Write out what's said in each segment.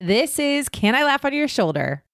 This is Can I Laugh on Your Shoulder?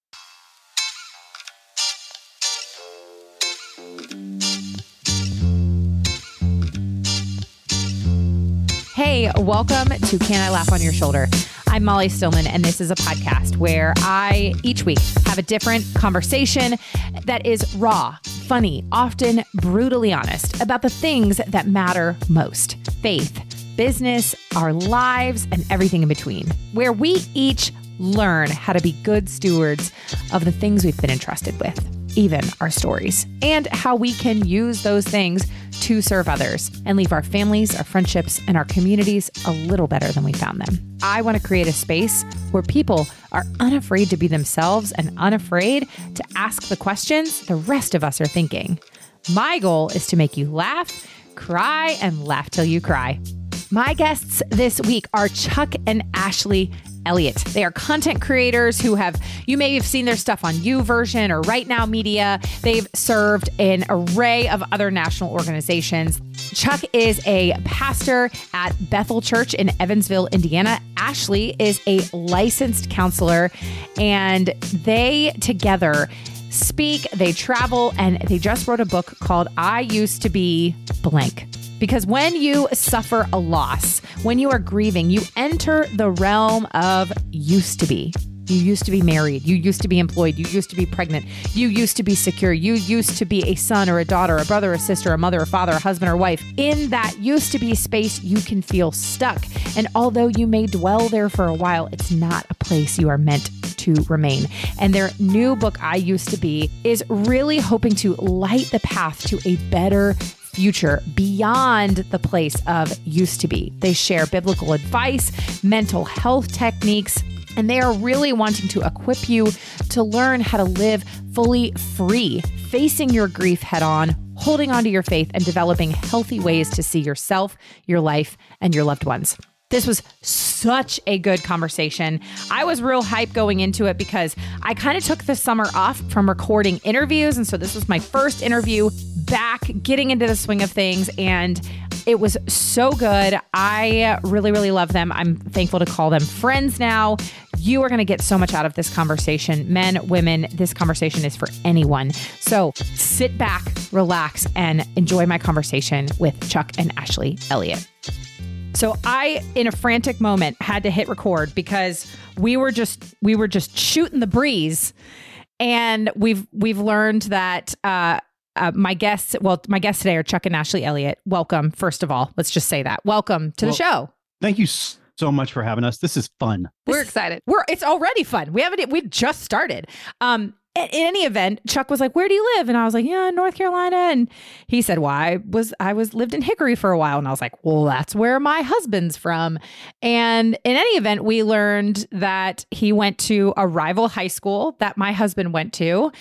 Hey, welcome to Can I Laugh on Your Shoulder? I'm Molly Stillman, and this is a podcast where I each week have a different conversation that is raw, funny, often brutally honest about the things that matter most faith, business, our lives, and everything in between, where we each learn how to be good stewards of the things we've been entrusted with even our stories, and how we can use those things to serve others and leave our families, our friendships, and our communities a little better than we found them. I want to create a space where people are unafraid to be themselves and unafraid to ask the questions the rest of us are thinking. My goal is to make you laugh, cry, and laugh till you cry. My guests this week are Chuck and Ashley Elliott. They are content creators who have, you may have seen their stuff on YouVersion or RightNow Media. They've served in an array of other national organizations. Chuck is a pastor at Bethel Church in Evansville, Indiana. Ashley is a licensed counselor, and they together speak, they travel, and they just wrote a book called I Used to Be Blank. Because when you suffer a loss, when you are grieving, you enter the realm of used to be. You used to be married. You used to be employed. You used to be pregnant. You used to be secure. You used to be a son or a daughter, a brother, a sister, a mother, a father, a husband, or wife. In that used to be space, you can feel stuck. And although you may dwell there for a while, it's not a place you are meant to remain. And their new book, I Used to Be, is really hoping to light the path to a better future beyond the place of used to be. They share biblical advice, mental health techniques, and they are really wanting to equip you to learn how to live fully free, facing your grief head on, holding on to your faith, and developing healthy ways to see yourself, your life, and your loved ones. This was such a good conversation. I was real hype going into it because I kind of took the summer off from recording interviews. And so this was my first interview back, getting into the swing of things. And it was so good. I really, really love them. I'm thankful to call them friends now. You are going to get so much out of this conversation. Men, women, this conversation is for anyone. So sit back, relax, and enjoy my conversation with Chuck and Ashley Elliott. So I, in a frantic moment, had to hit record because we were just we were just shooting the breeze, and we've we've learned that uh, uh, my guests, well, my guests today are Chuck and Ashley Elliott. Welcome, first of all. Let's just say that. Welcome to Well, the show. Thank you so much for having us. This is fun. We're excited. We're it's already fun. We haven't we just started. Um in any event, Chuck was like, "Where do you live?" And I was like, "Yeah, North Carolina." And he said, "Well, I was I was lived in Hickory for a while." And I was like, "Well, that's where my husband's from." And in any event, we learned that he went to a rival high school that my husband went to.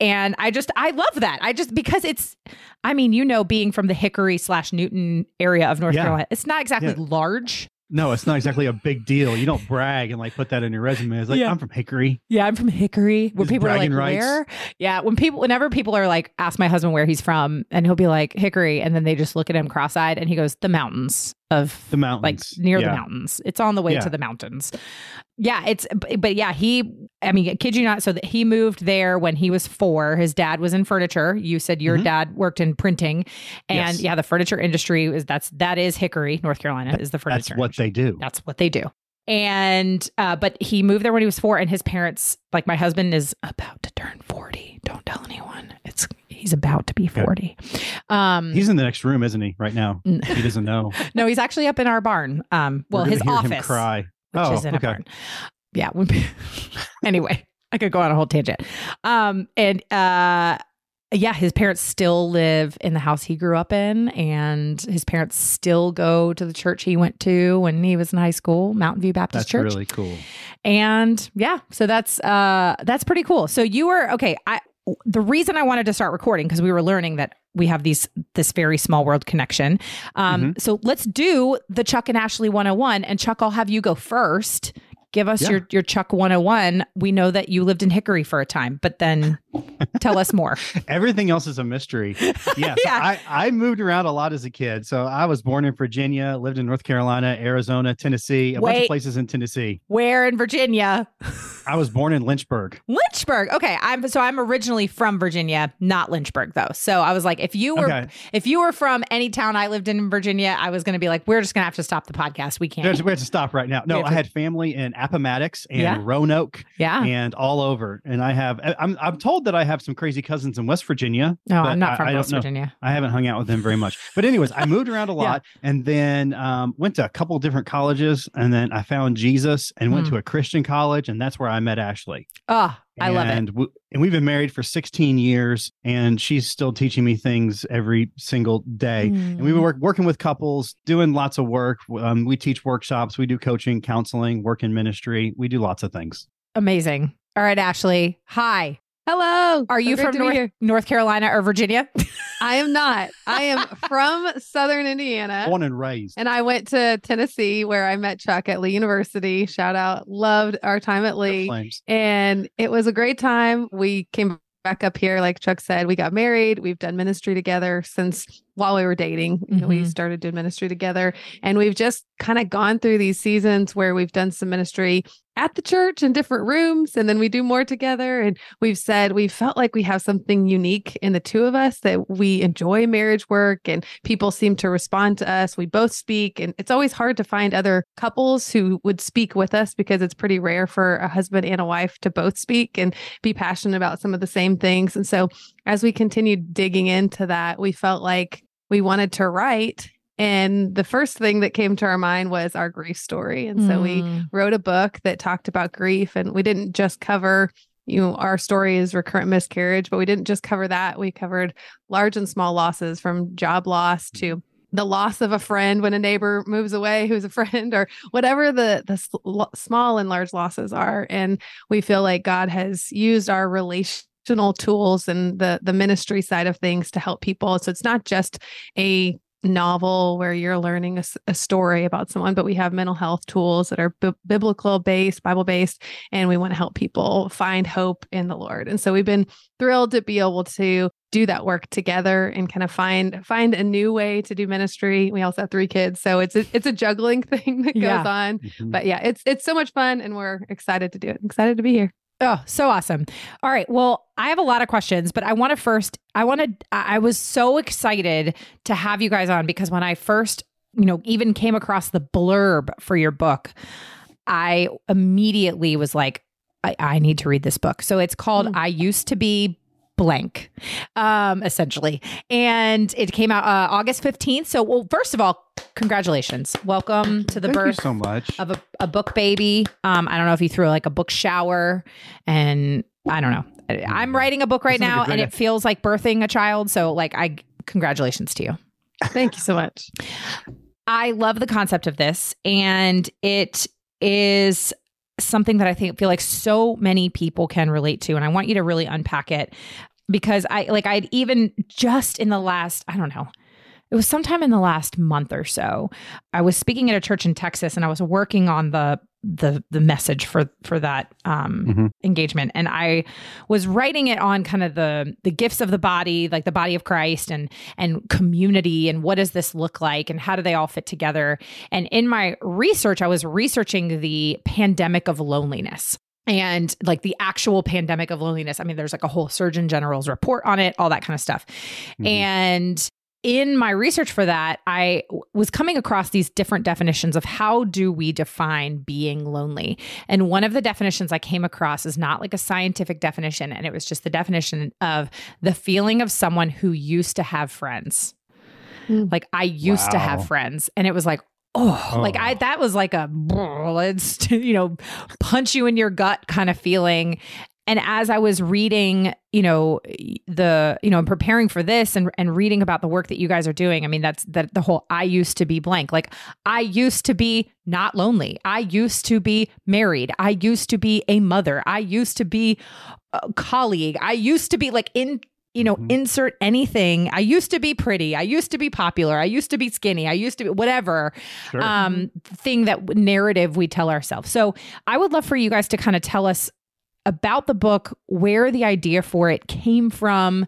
And I just I love that. I just because it's I mean, you know, being from the Hickory slash Newton area of North Yeah. Carolina, it's not exactly Yeah. large. No, it's not exactly a big deal. You don't brag and like put that in your resume. It's like Yeah. I'm from Hickory. Yeah, I'm from Hickory. When His people are like, rights. where? Yeah, when people, whenever people are like, ask my husband where he's from, and he'll be like, Hickory. And then they just look at him cross eyed and he goes, the mountains of The mountains, like near the mountains. It's on the way Yeah. to the mountains. Yeah, it's but yeah, he I mean, kid you not, so that he moved there when he was four. His dad was in furniture. You said your Mhm. dad worked in printing. And Yes. yeah, the furniture industry is that's that is Hickory, North Carolina, is the furniture. That's what they do. That's what they do. And uh, but he moved there when he was four, and his parents, like my husband, is about to turn forty. Don't tell anyone. He's about to be Okay. forty. Um, He's in the next room, isn't he? Right now, he doesn't know. no, he's actually up in our barn. Um, well, his office, cry. which oh, is in okay. a barn. Yeah. Anyway, I could go on a whole tangent. Um, and uh, yeah, his parents still live in the house he grew up in, and his parents still go to the church he went to when he was in high school, Mountain View Baptist That's Church. really cool. And yeah, so that's uh that's pretty cool. So you were okay, I the reason I wanted to start recording because we were learning that we have these this very small world connection. Um Mm-hmm. so let's do the Chuck and Ashley 101 and Chuck I'll have you go first. Give us Yeah. your your Chuck 101. We know that you lived in Hickory for a time, but then tell us more. Everything else is a mystery. Yeah. so I, I moved around a lot as a kid. So I was born in Virginia, lived in North Carolina, Arizona, Tennessee, a bunch of places in Tennessee. Where in Virginia? I was born in Lynchburg. Lynchburg. Okay, I'm so I'm originally from Virginia, not Lynchburg though. So I was like, if you were Okay. if you were from any town I lived in in Virginia, I was going to be like, we're just going to have to stop the podcast. We can't. There's, we have to stop right now. No, I had family in Appomattox and Yeah. Roanoke yeah. and all over. And I have, I- I'm, I'm told that I have some crazy cousins in West Virginia. No, but I'm not from I West know. Virginia. I haven't hung out with them very much. But anyways, I moved around a Yeah. lot and then um, went to a couple different colleges and then I found Jesus and went Hmm. to a Christian college and that's where I met Ashley. Oh, I love it. and and we've been married for 16 years and she's still teaching me things every single day. And we Mm. were work, working with couples, doing lots of work. Um, we teach workshops, we do coaching, counseling, work in ministry. We do lots of things. Amazing. All right, Ashley. Hi. Hello. Are you great from North. North Carolina or Virginia? I am not. I am from Southern Indiana. Born and raised. And I went to Tennessee where I met Chuck at Lee University. Shout out. Loved our time at Lee. And it was a great time. We came back up here, like Chuck said, we got married. We've done ministry together since while we were dating. You know, we mm-hmm. started doing ministry together. And we've just kind of gone through these seasons where we've done some ministry at the church in different rooms. And then we do more together. And we've said we felt like we have something unique in the two of us that we enjoy marriage work and people seem to respond to us. We both speak. And it's always hard to find other couples who would speak with us because it's pretty rare for a husband and a wife to both speak and be passionate about some of the same things. And so as we continued digging into that, we felt like we wanted to write. And the first thing that came to our mind was our grief story. And so we Mm. wrote a book that talked about grief. And we didn't just cover, you know, our story is recurrent miscarriage, but we didn't just cover that. We covered large and small losses from job loss to the loss of a friend when a neighbor moves away who's a friend or whatever the the s- lo- small and large losses are and we feel like god has used our relational tools and the the ministry side of things to help people so it's not just a novel where you're learning a story about someone but we have mental health tools that are bi- biblical based bible based and we want to help people find hope in the lord. And so we've been thrilled to be able to do that work together and kind of find find a new way to do ministry. We also have three kids so it's a, it's a juggling thing that goes Yeah. on. Mhm. but yeah it's it's so much fun and we're excited to do it. Excited to be here Oh, so awesome. All right. Well, I have a lot of questions, but I want to first, I want to, I was so excited to have you guys on because when I first, you know, even came across the blurb for your book, I immediately was like, I, I need to read this book. So it's called Mm. I Used to Be Blank, um, essentially. And it came out uh, August 15th. So, well, first of all, congratulations. Welcome to the Thank birth so much. of a, a book baby. Um, I don't know if you threw like a book shower and I don't know. I- I'm writing a book right Sounds like now and it feels like birthing a child. So like I congratulations to you. thank you so much I love the concept of this and it is something that I think feel like so many people can relate to and I want you to really unpack it because I like I'd even just in the last I don't know it was sometime in the last month or so I was speaking at a church in Texas and I was working on the the the message for for that um Mhm. engagement. And I was writing it on kind of the the gifts of the body like the body of Christ and and community and what does this look like and how do they all fit together. And in my research I was researching the pandemic of loneliness and like the actual pandemic of loneliness. I mean, there's like a whole Surgeon General's report on it, all that kind of stuff. Mhm. And in my research for that, I w- was coming across these different definitions of how do we define being lonely. And one of the definitions I came across is not like a scientific definition, and it was just the definition of the feeling of someone who used to have friends. Hmm. Like I used to have friends, and it was like, oh, like oh. I Oh. that was like a let's you know punch you in your gut kind of feeling. And as I was reading, you know, the, you know, and preparing for this and and reading about the work that you guys are doing, I mean, that's that the whole I used to be blank. Like I used to be not lonely. I used to be married. I used to be a mother. I used to be a colleague. I used to be like in you know, Mhm. insert anything. I used to be pretty. I used to be popular. I used to be skinny. I used to be whatever Sure. um, thing that narrative we tell ourselves. So I would love for you guys to kind of tell us about the book, where the idea for it came from.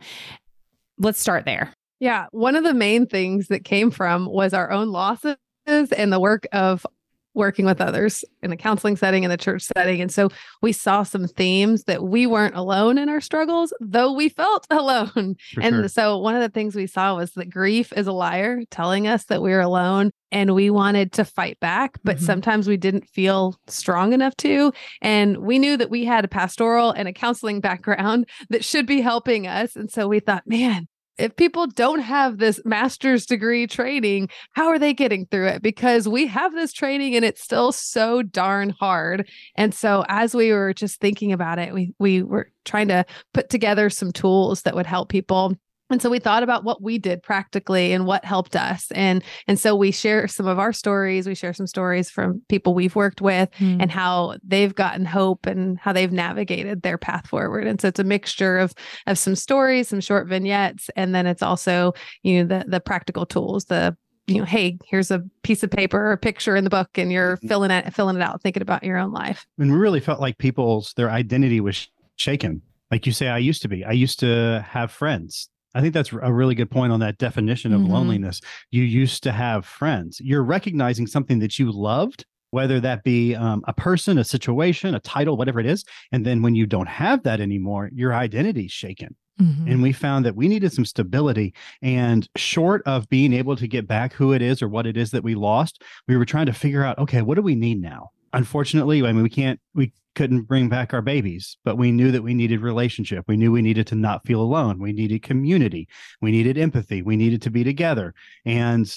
Let's start there. Yeah. One of the main things that came from was our own losses and the work of working with others in a counseling setting in the church setting. And so we saw some themes that we weren't alone in our struggles, though we felt alone. For and sure. so one of the things we saw was that grief is a liar telling us that we're alone and we wanted to fight back, but Mhm. sometimes we didn't feel strong enough to. And we knew that we had a pastoral and a counseling background that should be helping us. And so we thought, man, if people don't have this master's degree training, how are they getting through it? Because we have this training and it's still so darn hard. And so as we were just thinking about it, we we were trying to put together some tools that would help people. And so we thought about what we did practically and what helped us. And and so we share some of our stories. We share some stories from people we've worked with and how they've gotten hope and how they've navigated their path forward. And so it's a mixture of of some stories, some short vignettes, and then it's also you know the the practical tools, the you know, hey, here's a piece of paper or a picture in the book, and you're Mhm. filling it filling it out, thinking about your own life. and we really felt like people's their identity was shaken. Like you say, I used to be. I used to have friends. I think that's a really good point on that definition of Mhm. loneliness. You used to have friends. You're recognizing something that you loved, whether that be um, a person, a situation, a title, whatever it is. And then when you don't have that anymore, your identity's shaken. Mhm. And we found that we needed some stability. And short of being able to get back who it is or what it is that we lost, we were trying to figure out, okay, what do we need now? Unfortunately, I mean, we can't, we couldn't bring back our babies, but we knew that we needed relationship. We knew we needed to not feel alone. We needed community. We needed empathy. We needed to be together. And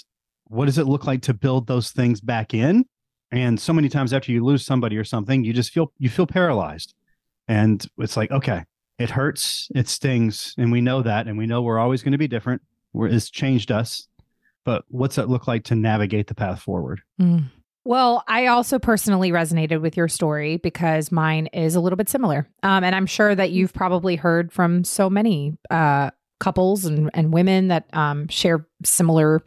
what does it look like to build those things back in? And so many times after you lose somebody or something, you just feel, you feel paralyzed. And it's like, okay, it hurts, it stings, and we know that, and we know we're always going to be different. It's changed us, but what's it look like to navigate the path forward? Mm. Well, I also personally resonated with your story because mine is a little bit similar. Um, and I'm sure that you've probably heard from so many uh, couples and, and women that um, share similar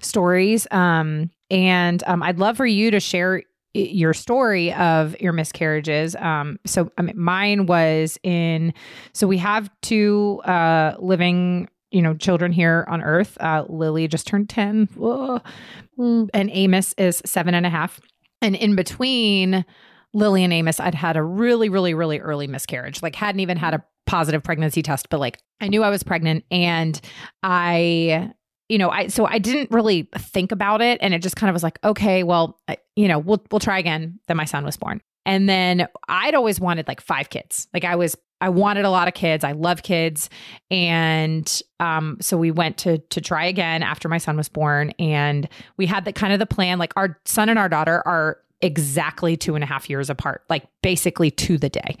stories. Um, and um, I'd love for you to share your story of your miscarriages. Um, so I mean, mine was in, so we have two uh, living, you know, children here on earth. Uh, Lily just turned 10. Whoa and Amos is seven and a half. And in between Lily and Amos, I'd had a really, really, really early miscarriage. Like hadn't even had a positive pregnancy test, but like I knew I was pregnant and I you know, I so I didn't really think about it and it just kind of was like, okay, well, I, you know, we'll we'll try again. Then my son was born. And then I'd always wanted like five kids. Like I was I wanted a lot of kids. I love kids. And um, so we went to to try again after my son was born. And we had the kind of the plan, like our son and our daughter are exactly two and a half years apart, like basically to the day.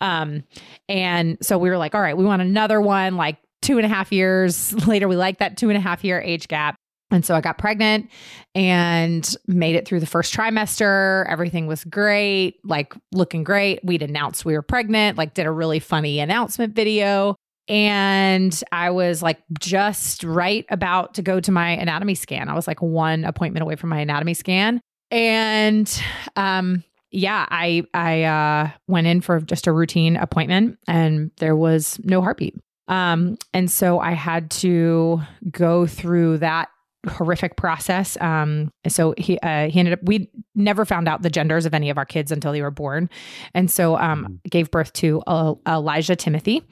Um, and so we were like, all right, we want another one, like two and a half years later. We like that two and a half year age gap. And so I got pregnant and made it through the first trimester. Everything was great, like looking great. We'd announced we were pregnant, like did a really funny announcement video. And I was like just right about to go to my anatomy scan. I was like one appointment away from my anatomy scan. And um yeah, I I uh went in for just a routine appointment and there was no heartbeat. Um and so I had to go through that horrific process. Um, so he uh, he ended up. We never found out the genders of any of our kids until they were born, and so um, gave birth to uh, Elijah Timothy,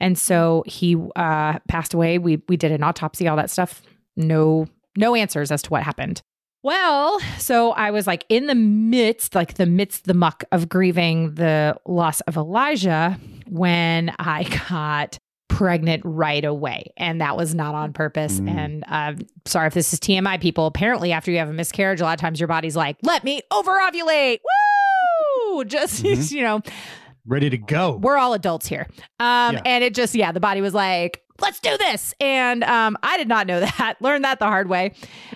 and so he uh, passed away. We we did an autopsy, all that stuff. No no answers as to what happened. Well, so I was like in the midst, like the midst, the muck of grieving the loss of Elijah when I got pregnant right away. And that was not on purpose. Mm. And uh, sorry if this is TMI, people. Apparently, after you have a miscarriage, a lot of times your body's like, let me over ovulate. Woo! Just, Mhm. you know, Ready to go. we're all adults here. Um, Yeah. And it just, yeah, the body was like, let's do this. And um, I did not know that, learned that the hard way,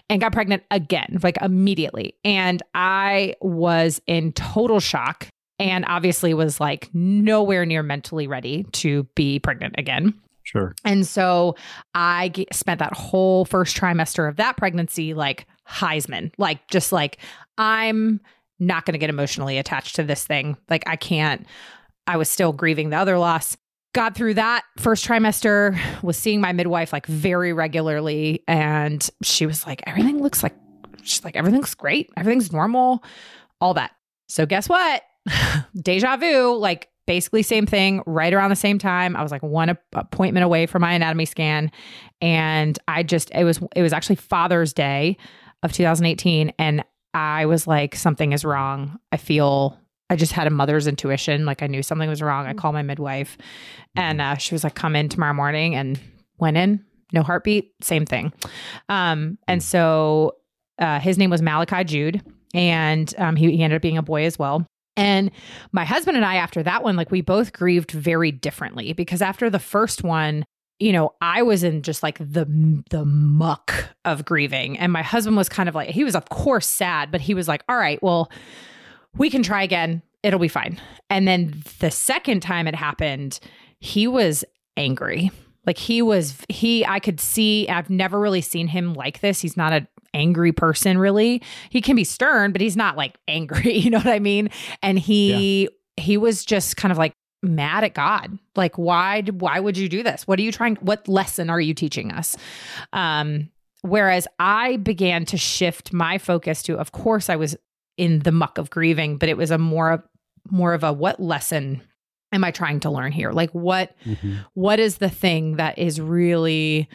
and got pregnant again, like immediately. And I was in total shock and obviously was like nowhere near mentally ready to be pregnant again. Sure. And so I g- spent that whole first trimester of that pregnancy like Heisman, like just like I'm not going to get emotionally attached to this thing. Like I can't. I was still grieving the other loss. Got through that first trimester, was seeing my midwife like very regularly. And she was like, everything looks like, she's like, everything's great. Everything's normal, all that. So guess what? Deja vu, like basically same thing right around the same time. I was like one appointment away from my anatomy scan and i just it was it was actually father's day of 2018 and i was like something is wrong. I feel i just had a mother's intuition like i knew something was wrong. I called my midwife and uh, she was like come in tomorrow morning and went in no heartbeat same thing. Um, and so uh, his name was malachi jude and um, he, he ended up being a boy as well and my husband and I, after that one, like we both grieved very differently because after the first one, you know, I was in just like the the muck of grieving, and my husband was kind of like he was of course sad, but he was like, "All right, well, we can try again. It'll be fine." And then the second time it happened, he was angry. Like he was he I could see I've never really seen him like this. He's not a angry person really. He can be stern, but he's not like angry, you know what I mean? And he yeah. he was just kind of like mad at God. Like why why would you do this? What are you trying what lesson are you teaching us? Um whereas I began to shift my focus to of course I was in the muck of grieving, but it was a more of more of a what lesson am I trying to learn here? Like what mm-hmm. what is the thing that is really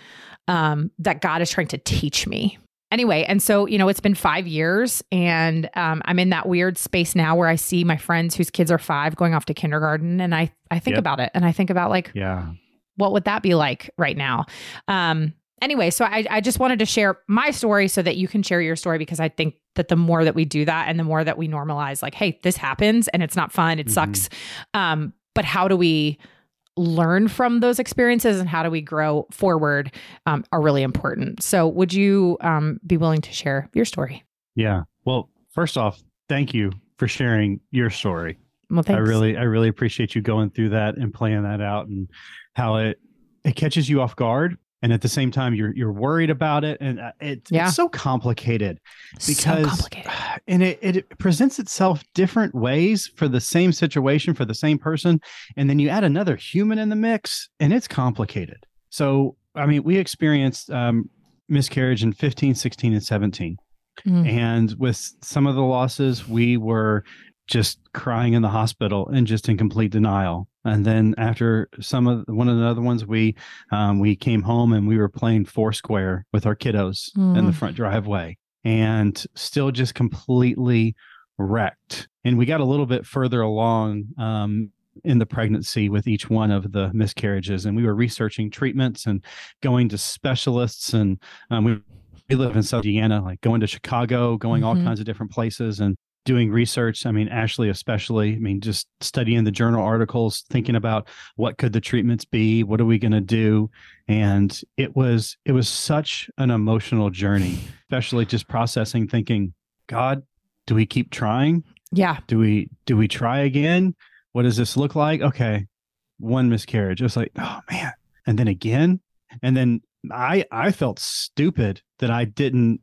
um that God is trying to teach me? Anyway, and so, you know, it's been five years and um, I'm in that weird space now where I see my friends whose kids are five going off to kindergarten and I, I think yep. about it and I think about like, yeah, what would that be like right now? Um, anyway, so I, I just wanted to share my story so that you can share your story because I think that the more that we do that and the more that we normalize like, hey, this happens and it's not fun, it mm-hmm. sucks. Um, but how do we learn from those experiences and how do we grow forward um, are really important. So, would you um, be willing to share your story? Yeah. Well, first off, thank you for sharing your story. Well, thanks. I really, I really appreciate you going through that and playing that out and how it it catches you off guard and at the same time you're you're worried about it and uh, it, yeah. it's so complicated because so complicated. and it, it presents itself different ways for the same situation for the same person and then you add another human in the mix and it's complicated so i mean we experienced um, miscarriage in 15 16 and 17 mm. and with some of the losses we were just crying in the hospital and just in complete denial. And then after some of one of the other ones, we um, we came home and we were playing Foursquare with our kiddos mm. in the mm. front driveway, and still just completely wrecked. And we got a little bit further along um, in the pregnancy with each one of the miscarriages, and we were researching treatments and going to specialists, and um, we we live in South Indiana, like going to Chicago, going mm-hmm. all kinds of different places, and doing research i mean ashley especially i mean just studying the journal articles thinking about what could the treatments be what are we going to do? And it was it was such an emotional journey especially just processing thinking god do we keep trying? Yeah. Do we do we try again? What does this look like? Okay one miscarriage. It was like oh man. And then again? And then i i felt stupid that i didn't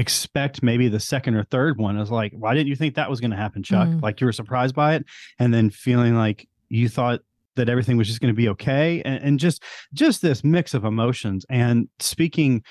expect maybe the second or third one. I was like, why didn't you think that was going to happen, Chuck? Mm. Like you were surprised by it, and then feeling like you thought that everything was just going to be okay, and, and just just this mix of emotions. And speaking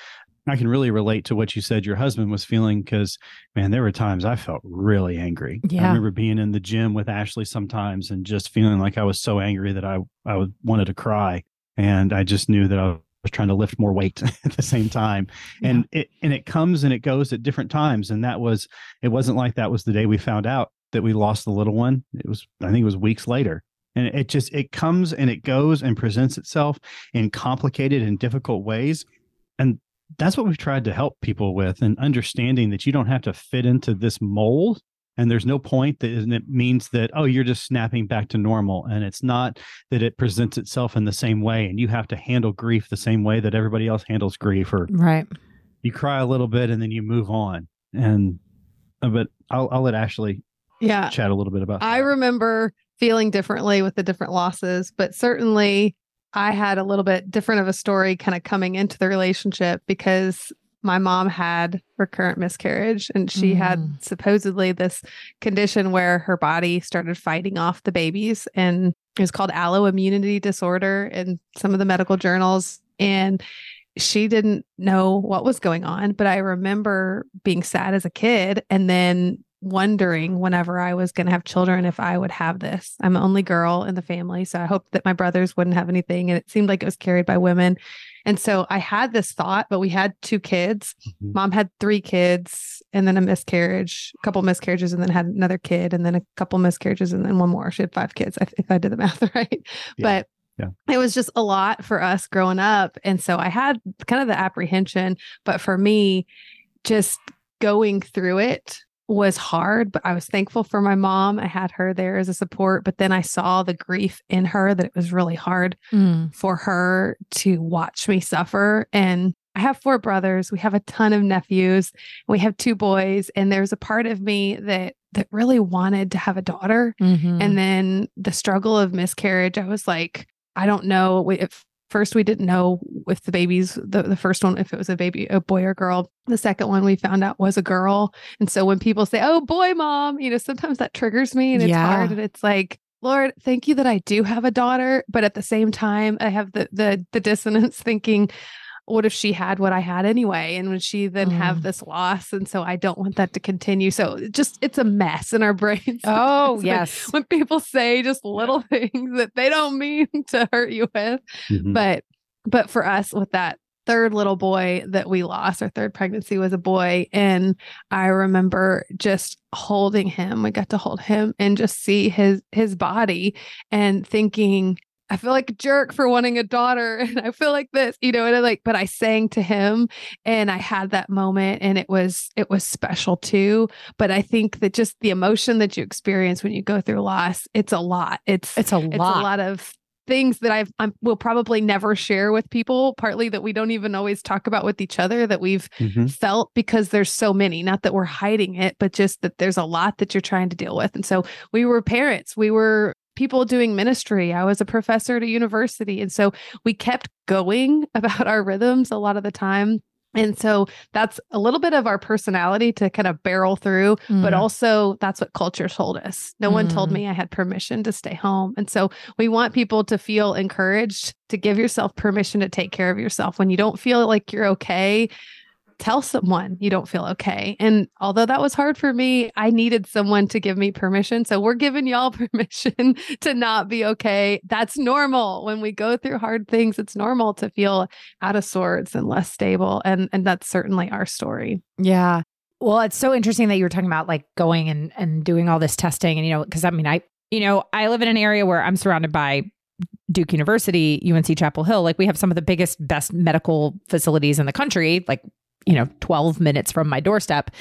I can really relate to what you said your husband was feeling because, man, there were times I felt really angry. Yeah. I remember being in the gym with Ashley sometimes and just feeling like I was so angry that I I wanted to cry, and I just knew that I was trying to lift more weight at the same time. And yeah. it and it comes and it goes at different times. And that was it wasn't like that was the day we found out that we lost the little one. It was i think it was weeks later. And it just it comes and it goes and presents itself in complicated and difficult ways. And that's what we've tried to help people with and understanding that you don't have to fit into this mold and there's no point that and it means that oh you're just snapping back to normal and it's not that it presents itself in the same way and you have to handle grief the same way that everybody else handles grief or right. you cry a little bit and then you move on. And uh, but i'll, I'll let ashley yeah. chat a little bit about i that. remember feeling differently with the different losses but certainly I had a little bit different of a story kind of coming into the relationship because my mom had recurrent miscarriage and she had Mm. supposedly this condition where her body started fighting off the babies and it was called alloimmunity disorder in some of the medical journals and she didn't know what was going on. But i remember being sad as a kid and then wondering whenever i was going to have children if i would have this. I'm the only girl in the family so i hoped that my brothers wouldn't have anything and it seemed like it was carried by women and so i had this thought but we had two kids Mhm. mom had three kids and then a miscarriage a couple miscarriages and then had another kid and then a couple miscarriages and then one more she had five kids I- if i did the math right Yeah. but Yeah. it was just a lot for us growing up and so i had kind of the apprehension but for me just going through it was hard but i was thankful for my mom i had her there as a support but then i saw the grief in her that it was really hard Mm. for her to watch me suffer. And I have four brothers. We have a ton of nephews. We have two boys. And there's a part of me that that really wanted to have a daughter. Mhm. And then the struggle of miscarriage, I was like, I don't know. At first, we didn't know if the babies, the, the first one, if it was a baby, a boy or girl. The second one we found out was a girl. And so when people say, oh, boy, mom, you know, sometimes that triggers me and it's Yeah. hard. And it's like, Lord, thank you that I do have a daughter, but at the same time, I have the the the dissonance thinking, what if she had what I had anyway? And would she then Mm. have this loss? And so I don't want that to continue. So it just it's a mess in our brains. oh When- yes When people say just little things that they don't mean to hurt you with. Mhm. But but for us with that third little boy that we lost, our third pregnancy was a boy. And I remember just holding him. We got to hold him and just see his his body and thinking, I feel like a jerk for wanting a daughter. And I feel like this, you know, and I like, but I sang to him and I had that moment and it was it was special too. But I think that just the emotion that you experience when you go through loss, it's a lot. It's it's a it's a lot of things that I've I will probably never share with people. Partly that we don't even always talk about with each other that we've Mhm. felt because there's so many. Not that we're hiding it, but just that there's a lot that you're trying to deal with. And so we were parents. We were people doing ministry. I was a professor at a university, and so we kept going about our rhythms a lot of the time. And so that's a little bit of our personality to kind of barrel through but Mm. also that's what culture told us. No one told Mm. me I had permission to stay home. And so we want people to feel encouraged to give yourself permission to take care of yourself. When you don't feel like you're okay, tell someone you don't feel okay. And although that was hard for me, I needed someone to give me permission. So we're giving y'all permission to not be okay. That's normal. When we go through hard things, it's normal to feel out of sorts and less stable. And and that's certainly our story. Yeah. Well, it's so interesting that you were talking about like going and and doing all this testing and you know because I mean I you know I live in an area where I'm surrounded by Duke University, UNC Chapel Hill. Like we have some of the biggest best medical facilities in the country like you know 12 minutes from my doorstep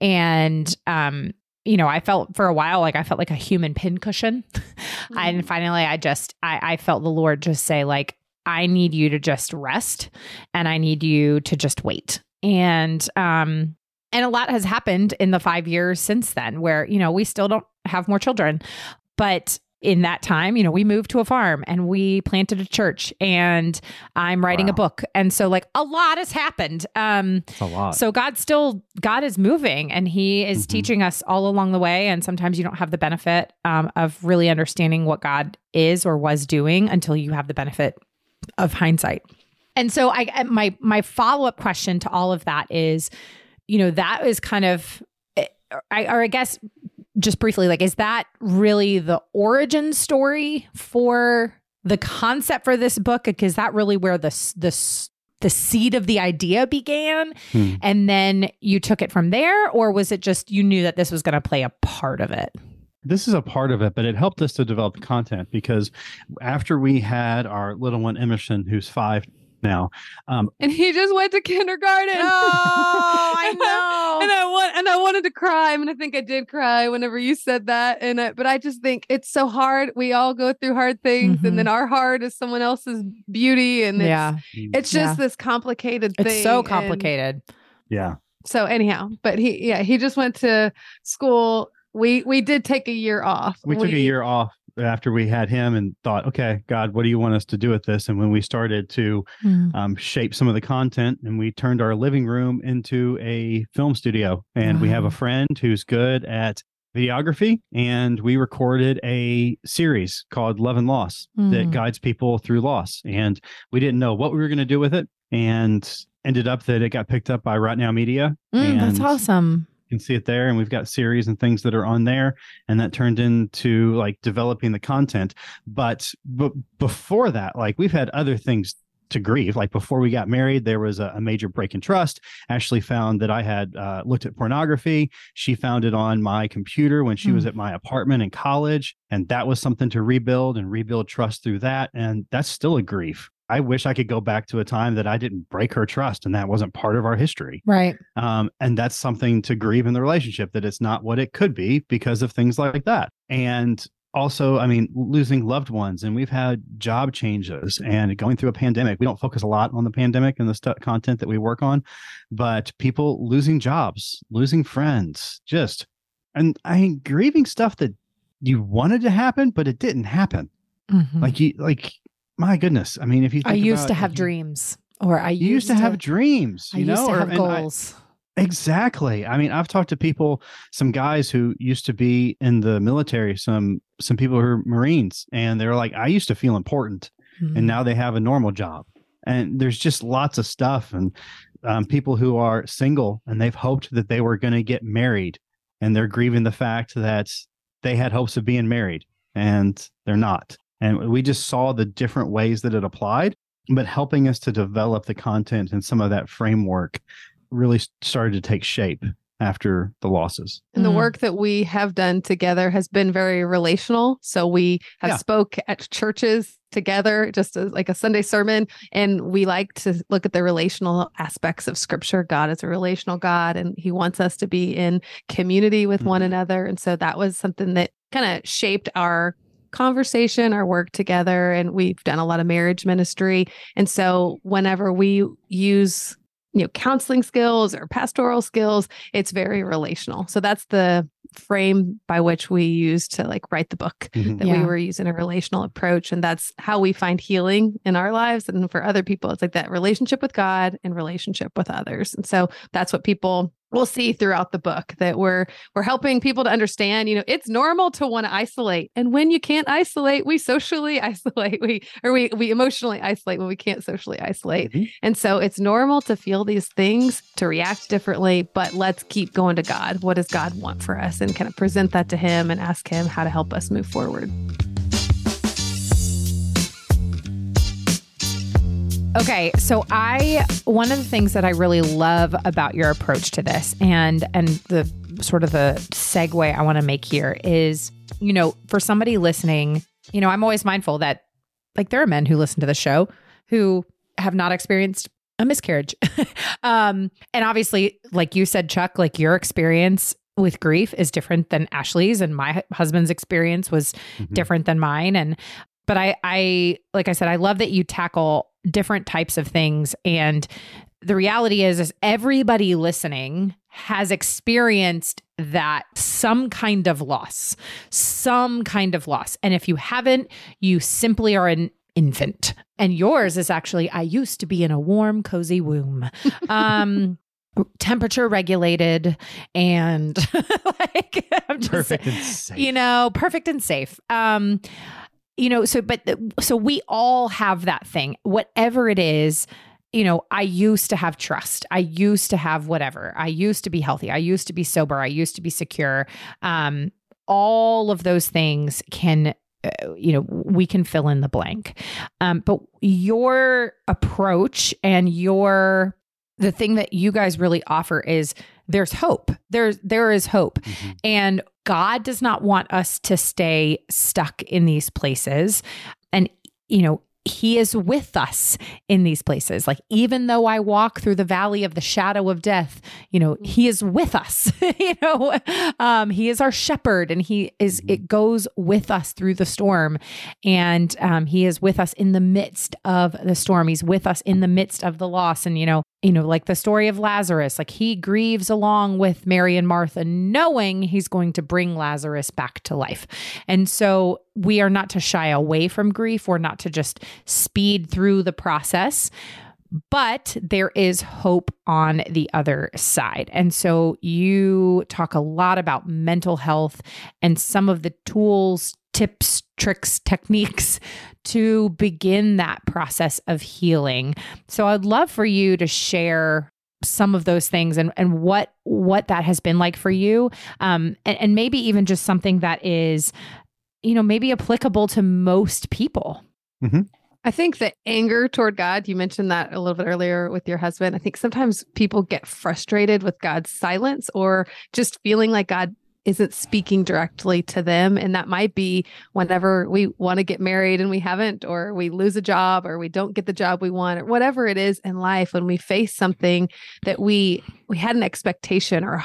and um you know I felt for a while like I felt like a human pincushion and finally I just I I felt the Lord just say like I need you to just rest and I need you to just wait. And um and a lot has happened in the 5 years since then where you know we still don't have more children. But in that time, you know, we moved to a farm and we planted a church and I'm writing a book. And so like a lot has happened. Um a lot. so God still God is moving and He is Mhm. teaching us all along the way. And sometimes you don't have the benefit um, of really understanding what God is or was doing until you have the benefit of hindsight. And so I my my follow up question to all of that is, you know, that is kind of, eh, I, or I guess just briefly, like, is that really the origin story for the concept for this book? Because that really where the the the seed of the idea began, Hmm. and then you took it from there, or was it just you knew that this was going to play a part of it? this is a part of it, but it helped us to develop content because after we had our little one Emerson, who's five now, um, and he just went to kindergarten. Oh, I know. and I want and I wanted to cry. I mean, I think I did cry whenever you said that. And I, but I just think it's so hard. We all go through hard things, Mhm. and then our heart is someone else's beauty, and it's, yeah, it's just this complicated thing. it's so and complicated. yeah, So anyhow, but he yeah he just went to school. We we did take a year off. we took a year off after we had him and thought, okay, God, what do you want us to do with this? And when we started to Mm. um, shape some of the content and we turned our living room into a film studio. And we have a friend who's good at videography. And we recorded a series called Love and Loss that Mm. guides people through loss. And we didn't know what we were going to do with it. And ended up that it got picked up by RightNow Media. Mm, that's awesome. You can see it there. And we've got series and things that are on there. And that turned into like developing the content. But, but before that, like we've had other things to grieve. Like before we got married, there was a, a major break in trust. Ashley found that I had uh, looked at pornography. She found it on my computer when she was Mm. at my apartment in college. And that was something to rebuild and rebuild trust through that. And that's still a grief. I wish I could go back to a time that I didn't break her trust and that wasn't part of our history. Right. Um, and that's something to grieve in the relationship that it's not what it could be because of things like that. And also, I mean, losing loved ones, and we've had job changes and going through a pandemic. We don't focus a lot on the pandemic and the stu content that we work on, but people losing jobs, losing friends, just, and I mean, grieving stuff that you wanted to happen, but it didn't happen. Mhm. Like you, like, my goodness. I mean, if you, I used about- to have you- dreams, or I You used to have dreams, I you used know, to or- have and I- goals. Exactly. I mean, I've talked to people, some guys who used to be in the military, some some people who are Marines, and they're like, I used to feel important, Mhm. and now they have a normal job. And there's just lots of stuff, and um, people who are single and they've hoped that they were going to get married, and they're grieving the fact that they had hopes of being married and they're not. And we just saw the different ways that it applied, but helping us to develop the content and some of that framework really started to take shape after the losses. And the Mm. work that we have done together has been very relational. So we have Yeah. spoke at churches together, just as like a Sunday sermon, and we like to look at the relational aspects of Scripture. God is a relational God, and He wants us to be in community with one Mhm. another. And so that was something that kind of shaped our conversation, our work together, and we've done a lot of marriage ministry. And so whenever we use you know counseling skills or pastoral skills it's very relational so that's the frame by which we use to like write the book Mhm. that Yeah. we were using a relational approach and that's how we find healing in our lives and for other people it's like that relationship with god and relationship with others and so that's what people will see throughout the book that we're we're helping people to understand you know it's normal to want to isolate and when you can't isolate we socially isolate we or we we emotionally isolate when we can't socially isolate Mhm. and so it's normal to feel these things, to react differently, but let's keep going to God. What does God want for us? And kind of present that to Him and ask Him how to help us move forward. Okay, so I one of the things that I really love about your approach to this and and the sort of the segue I want to make here is, you know, for somebody listening, you know, I'm always mindful that like there are men who listen to the show who have not experienced a miscarriage. um and obviously like you said Chuck, like your experience with grief is different than Ashley's and my husband's experience was Mhm. different than mine and but I I like I said I love that you tackle different types of things. And the reality is is everybody listening has experienced that some kind of loss some kind of loss. And if you haven't you simply are an infant. And yours is actually I used to be in a warm cozy womb. Um temperature regulated and like I'm just Perfect and safe. you know perfect and safe. Um you know so but so we all have that thing. Whatever it is you know i used to have trust. I used to have whatever. I used to be healthy. I used to be sober. I used to be secure. Um all of those things can uh, you know we can fill in the blank. Um but your approach and your the thing that you guys really offer is there's hope there's there is hope Mhm. and God does not want us to stay stuck in these places. And, you know, he is with us in these places. Like, even though I walk through the valley of the shadow of death, you know, he is with us. you know, um, he is our shepherd and he is, it goes with us through the storm. And um, he is with us in the midst of the storm. He's with us in the midst of the loss. And, you know, you know, like the story of Lazarus, like he grieves along with Mary and Martha, knowing he's going to bring Lazarus back to life. And so we are not to shy away from grief. We're not to just speed through the process but there is hope on the other side. And so you talk a lot about mental health and some of the tools, tips, tricks, techniques to begin that process of healing. So I'd love for you to share some of those things and, and what what that has been like for you um, and, and maybe even just something that is you know maybe applicable to most people mm-hmm. I think the anger toward God, you mentioned that a little bit earlier with your husband. I think sometimes people get frustrated with God's silence or just feeling like God isn't speaking directly to them. And that might be whenever we want to get married and we haven't, or we lose a job, or we don't get the job we want, or whatever it is in life, when we face something that we we had an expectation or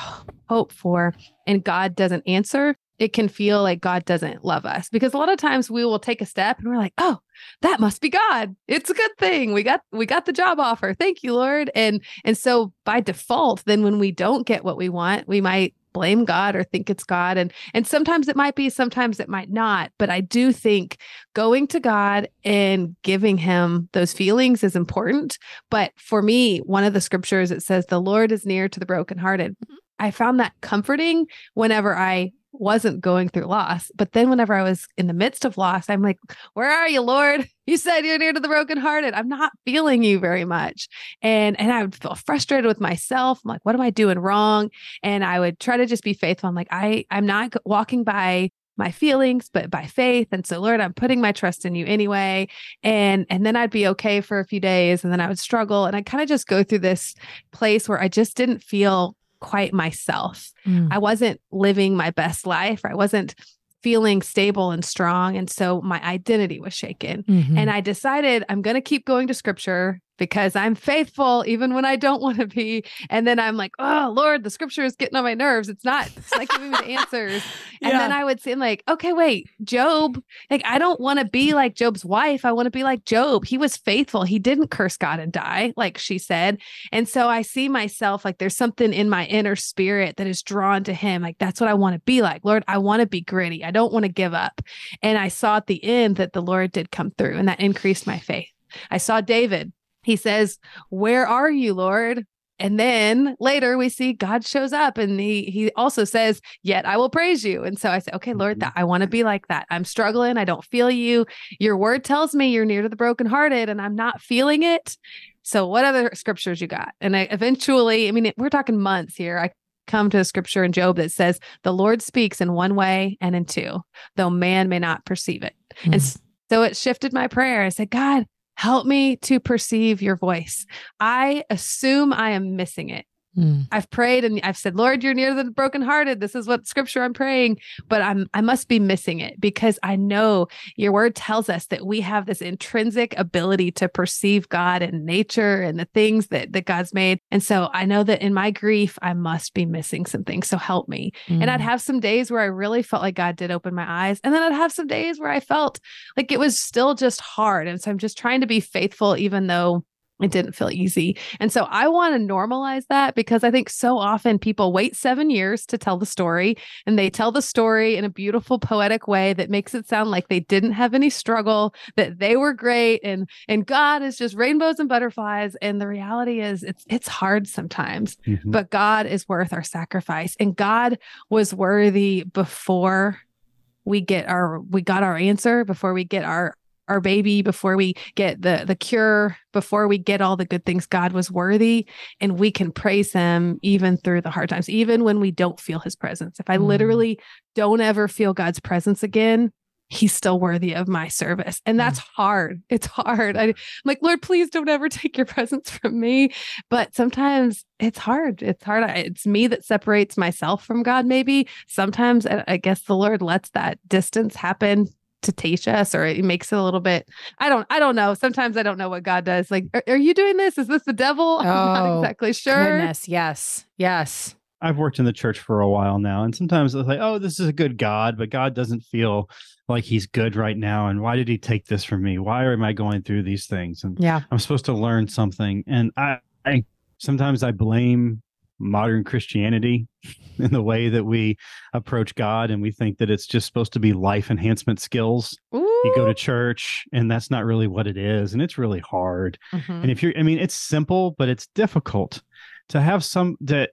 hope for and God doesn't answer, it can feel like God doesn't love us because a lot of times we will take a step and we're like, oh, that must be God. It's a good thing. We got we got the job offer. Thank you, Lord. And and so by default, then when we don't get what we want, we might blame God or think it's God. And and sometimes it might be, sometimes it might not. But I do think going to God and giving him those feelings is important. But for me, one of the scriptures it says, the Lord is near to the brokenhearted. Mm-hmm. I found that comforting whenever I wasn't going through loss. But then whenever I was in the midst of loss, I'm like, where are you, Lord? You said you're near to the brokenhearted. I'm not feeling you very much. And and I would feel frustrated with myself. I'm like, what am I doing wrong? And I would try to just be faithful. I'm like, I I'm not walking by my feelings but by faith and so lord i'm putting my trust in you anyway and and then i'd be okay for a few days and then i would struggle and i kind of just go through this place where i just didn't feel quite myself. Mm. I wasn't living my best life. I wasn't feeling stable and strong. And so my identity was shaken. Mm-hmm. And I decided I'm going to keep going to scripture because I'm faithful even when I don't want to be. And then I'm like, oh Lord, the scripture is getting on my nerves. It's not, it's not giving me the answers. And yeah. then I would say, like, okay, wait, Job, like I don't want to be like Job's wife. I want to be like Job. He was faithful. He didn't curse God and die, like she said. And so I see myself like there's something in my inner spirit that is drawn to him. Like that's what I want to be like. Lord, I want to be gritty. I don't want to give up. And I saw at the end that the Lord did come through and that increased my faith. I saw David he says, Where are you, Lord? And then later we see God shows up and he he also says, Yet I will praise you. And so I say, Okay, Lord, mm-hmm. that I want to be like that. I'm struggling. I don't feel you. Your word tells me you're near to the brokenhearted and I'm not feeling it. So what other scriptures you got? And I eventually, I mean, we're talking months here. I come to a scripture in Job that says, The Lord speaks in one way and in two, though man may not perceive it. Mm-hmm. And so it shifted my prayer. I said, God, Help me to perceive your voice. I assume I am missing it. Mm. I've prayed and I've said, Lord, you're near the brokenhearted. This is what scripture I'm praying, but I'm I must be missing it because I know your word tells us that we have this intrinsic ability to perceive God and nature and the things that, that God's made. And so I know that in my grief, I must be missing something. So help me. Mm. And I'd mm. have some days where I really felt like God did open my eyes. And then I'd have some days where I felt like it was still just hard. And so I'm just trying to be faithful, even though it didn't feel easy. And so I want to normalize that because I think so often people wait seven years to tell the story and they tell the story in a beautiful poetic way that makes it sound like they didn't have any struggle, that they were great and and God is just rainbows and butterflies. And the reality is it's it's hard sometimes, mm-hmm. but God is worth our sacrifice. And God was worthy before we get our we got our answer before we get our our baby before we get the the cure before we get all the good things god was worthy and we can praise him even through the hard times even when we don't feel his presence. If i mm. literally don't ever feel god's presence again he's still worthy of my service. And that's mm. hard. It's hard. I, am like lord please don't ever take your presence from me. But sometimes it's hard. It's hard. It's me that separates myself from god maybe. Sometimes i guess the lord lets that distance happen to teach us or it makes it a little bit i don't i don't know. Sometimes i don't know what god does. Like are, are you doing this? Is this the devil? Oh, i'm not oh, exactly sure. goodness. Yes. Yes. I've worked in the church for a while now and sometimes it's like oh this is a good god but god doesn't feel like he's good right now and why did he take this from me? Why am i going through these things? And yeah. I'm supposed to learn something and i i sometimes I blame modern Christianity in the way that we approach God and we think that it's just supposed to be life enhancement skills. Ooh. You go to church and that's not really what it is and it's really hard. Mhm. And if you're I mean it's simple but it's difficult to have some that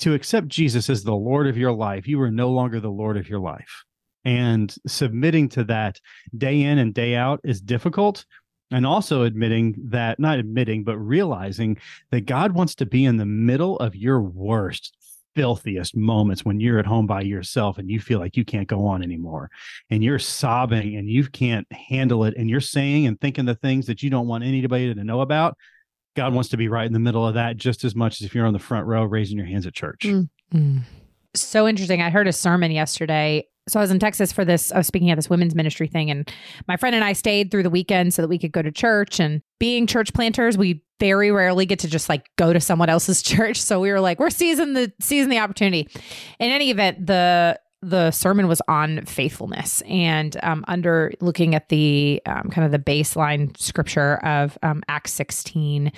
to accept Jesus as the Lord of your life. You are no longer the Lord of your life. And submitting to that day in and day out is difficult and also admitting that not admitting but realizing that God wants to be in the middle of your worst filthiest moments when you're at home by yourself and you feel like you can't go on anymore and you're sobbing and you can't handle it and you're saying and thinking the things that you don't want anybody to know about God wants to be right in the middle of that just as much as if you're on the front row raising your hands at church. Mm. Mm. So interesting. I heard a sermon yesterday. So I was in Texas for this. I was speaking at this women's ministry thing, and my friend and I stayed through the weekend so that we could go to church. And being church planters, we very rarely get to just like go to someone else's church. So we were like, we're seizing the seizing the opportunity. In any event, the the sermon was on faithfulness and um, under looking at the um, kind of the baseline scripture of um, Acts 16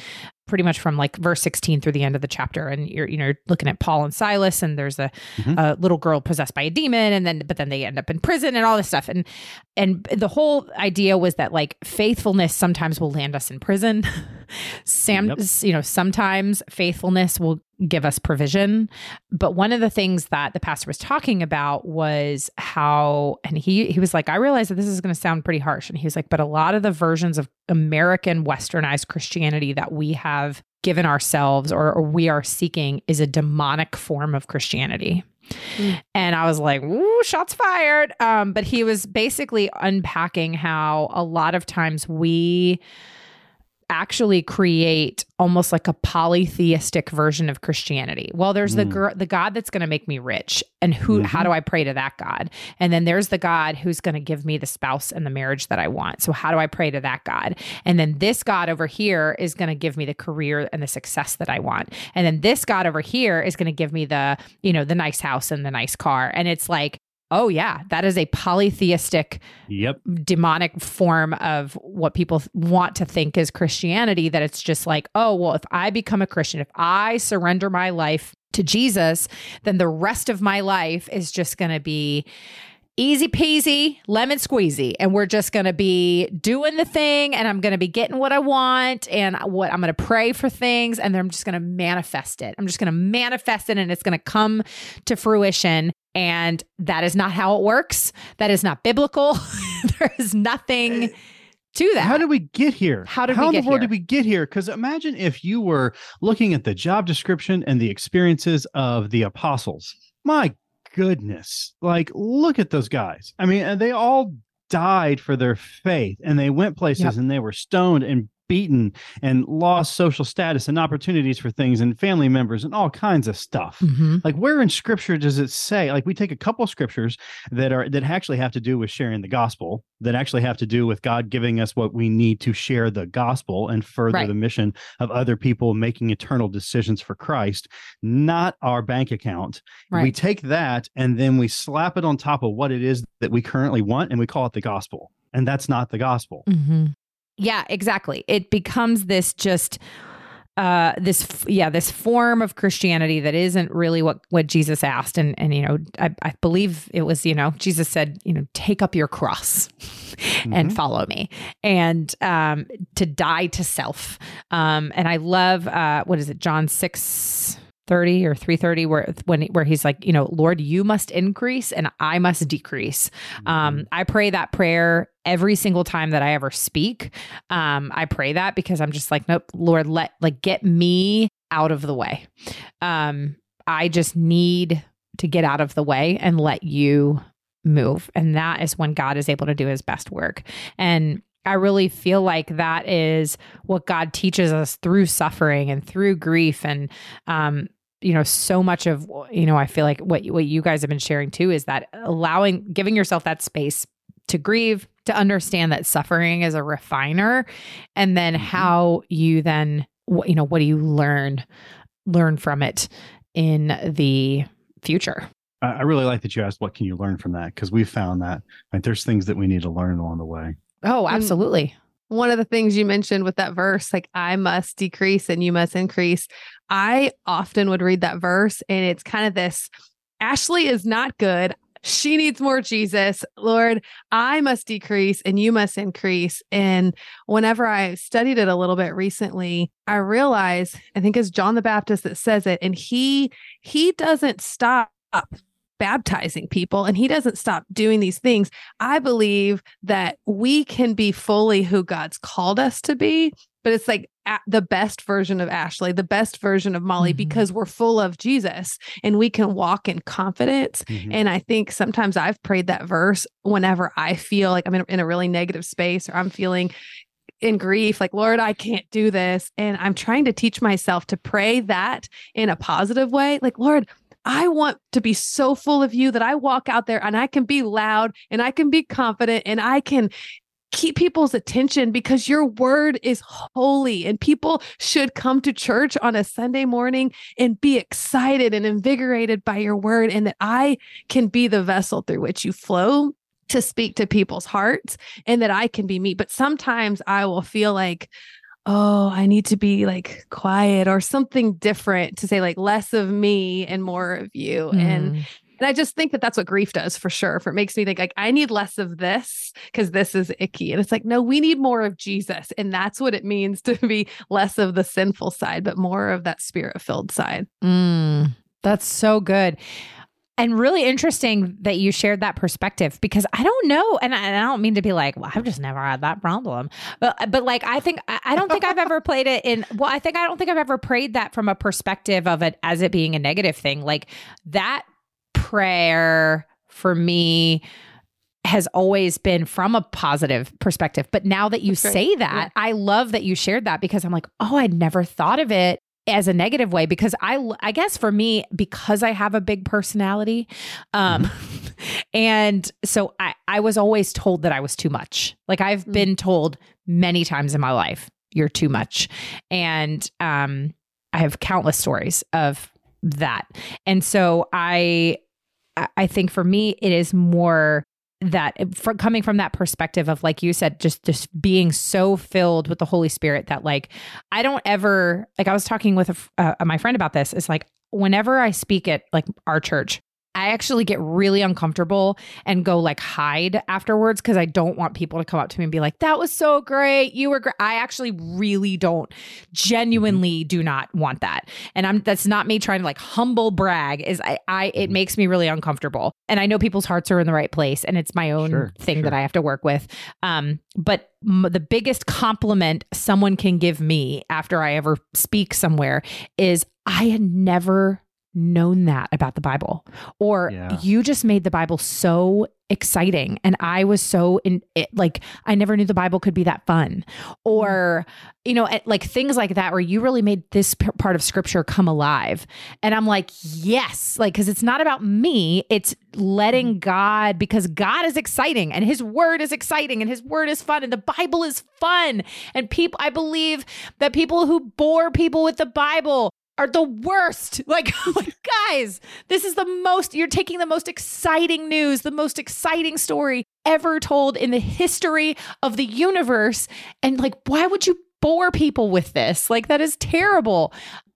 pretty much from like verse 16 through the end of the chapter and you're you know looking at Paul and Silas and there's a, Mhm. a little girl possessed by a demon and then but then they end up in prison and all this stuff and and the whole idea was that like faithfulness sometimes will land us in prison sam Yep. you know sometimes faithfulness will give us provision but one of the things that the pastor was talking about was how and he he was like I realize that this is going to sound pretty harsh and he was like but a lot of the versions of American westernized Christianity that we have given ourselves or, or we are seeking is a demonic form of Christianity. Mm. And I was like, "Ooh, shots fired." Um, but he was basically unpacking how a lot of times we actually create almost like a polytheistic version of Christianity. Well, there's the Mm. gr- the God that's going to make me rich, and who? How Mhm. do I pray to that God? And then there's the God who's going to give me the spouse and the marriage that I want. So how do I pray to that God? And then this God over here is going to give me the career and the success that I want. And then this God over here is going to give me the you know the nice house and the nice car. And it's like. Oh yeah, that is a polytheistic Yep. demonic form of what people want to think is Christianity that it's just like, oh, well, if I become a Christian, if I surrender my life to Jesus, then the rest of my life is just going to be easy peasy, lemon squeezy. And we're just going to be doing the thing and I'm going to be getting what I want and what I'm going to pray for things and then I'm just going to manifest it. I'm just going to manifest it and it's going to come to fruition. And that is not how it works. That is not biblical. there is nothing to that. How did we get here? How did How we in the world here? did we get here? Because imagine if you were looking at the job description and the experiences of the apostles. My goodness. Like, look at those guys. I mean, they all died for their faith and they went places Yep. and they were stoned and beaten and lost social status and opportunities for things and family members and all kinds of stuff Mhm. like where in scripture does it say like we take a couple scriptures that are that actually have to do with sharing the gospel that actually have to do with god giving us what we need to share the gospel and further Right. the mission of other people making eternal decisions for christ not our bank account we take that and then we slap it on top of what it is that we currently want and we call it the gospel and that's not the gospel Mhm. Yeah, exactly. It becomes this just uh this yeah this form of christianity that isn't really what what jesus asked and and you know i, I believe it was you know jesus said you know take up your cross and Mhm. follow me and um to die to self um and i love uh what is it john 6 30 or 330 where when where he's like you know lord you must increase and i must decrease Mm-hmm. um, I pray that prayer every single time that I ever speak. Um, I pray that because I'm just like, nope, Lord, let like get me out of the way. Um, I just need to get out of the way and let you move. And that is when God is able to do his best work. And I really feel like that is what God teaches us through suffering and through grief and um you know so much of you know I feel like what what you guys have been sharing too is that allowing giving yourself that space to grieve to understand that suffering is a refiner and then Mhm. how you then you know what do you learn learn from it in the future I I really like that you asked what can you learn from that because we found that like there's things that we need to learn along the way. oh And- absolutely one of the things you mentioned with that verse, like I must decrease and you must increase. I often would read that verse and it's kind of this Ashley is not good. She needs more Jesus. Lord, I must decrease and you must increase. And whenever I studied it a little bit recently, I realized, I think it's John the Baptist that says it, and he he doesn't stop baptizing people and he doesn't stop doing these things. I believe that we can be fully who God's called us to be, but it's like the best version of Ashley, the best version of Molly, mm-hmm. because we're full of Jesus and we can walk in confidence. Mm-hmm. And I think sometimes I've prayed that verse whenever I feel like I'm in, in a really negative space or I'm feeling in grief, like, Lord, I can't do this. And I'm trying to teach myself to pray that in a positive way. Like, Lord, I want to be so full of you that I walk out there and I can be loud and I can be confident and I can keep people's attention because your word is holy and people should come to church on a Sunday morning and be excited and invigorated by your word and that I can be the vessel through which you flow to speak to people's hearts and that I can be me. But sometimes I will feel like, oh, I need to be like quiet or something different to say like less of me and more of you. Mm. And and I just think that that's what grief does for sure. For it makes me think like I need less of this because this is icky. And it's like, no, we need more of Jesus. And that's what it means to be less of the sinful side, but more of that spirit filled side. Mm, that's so good and really interesting that you shared that perspective because I don't know, and I, and I, don't mean to be like, well, I've just never had that problem, but but like I think I don't think I've ever played it in. Well, I think I don't think I've ever prayed that from a perspective of it as it being a negative thing. Like that prayer for me has always been from a positive perspective. But now that you say that, yeah. I love that you shared that because I'm like, oh, I'd never thought of it as a negative way because I I guess for me because I have a big personality um mm-hmm. and so I I was always told that I was too much. Like I've mm. been told many times in my life you're too much. And um I have countless stories of that. And so I I think for me it is more that from coming from that perspective of like you said just just being so filled with the holy spirit that like i don't ever like i was talking with a, uh, my friend about this. It's like whenever i speak at like our church I actually get really uncomfortable and go like hide afterwards because I don't want people to come up to me and be like, that was so great. You were great. I actually really don't genuinely mm-hmm. do not want that. And I'm that's not me trying to like humble brag, is I, I it mm-hmm. makes me really uncomfortable. And I know people's hearts are in the right place and it's my own sure, thing sure. that I have to work with. Um, but m- the biggest compliment someone can give me after I ever speak somewhere is I had never known that about the Bible. Or yeah. you just made the Bible so exciting and I was so in it, like I never knew the Bible could be that fun. Or you know, like things like that where you really made this p- part of scripture come alive. And I'm like, yes, like cuz it's not about me, it's letting mm-hmm. God because God is exciting and his word is exciting and his word is fun and the Bible is fun. And people I believe that people who bore people with the Bible are the worst. Like, like, guys, this is the most, you're taking the most exciting news, the most exciting story ever told in the history of the universe. And like, why would you bore people with this? Like, that is terrible.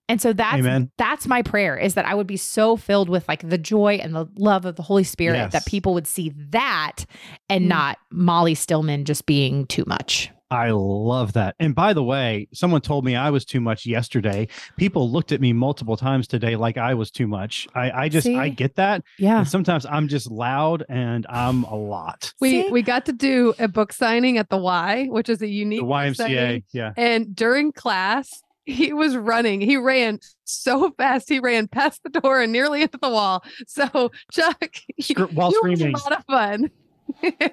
And so that's Amen. that's my prayer is that I would be so filled with like the joy and the love of the Holy Spirit yes. that people would see that and mm. not Molly Stillman just being too much. I love that. And by the way, someone told me I was too much yesterday. People looked at me multiple times today like I was too much. I, I just See? I get that. Yeah. And sometimes I'm just loud and I'm a lot. We See? we got to do a book signing at the Y, which is a unique the YMCA. Yeah. And during class, he was running. He ran so fast. He ran past the door and nearly into the wall. So Chuck, while you screaming, was a lot of fun.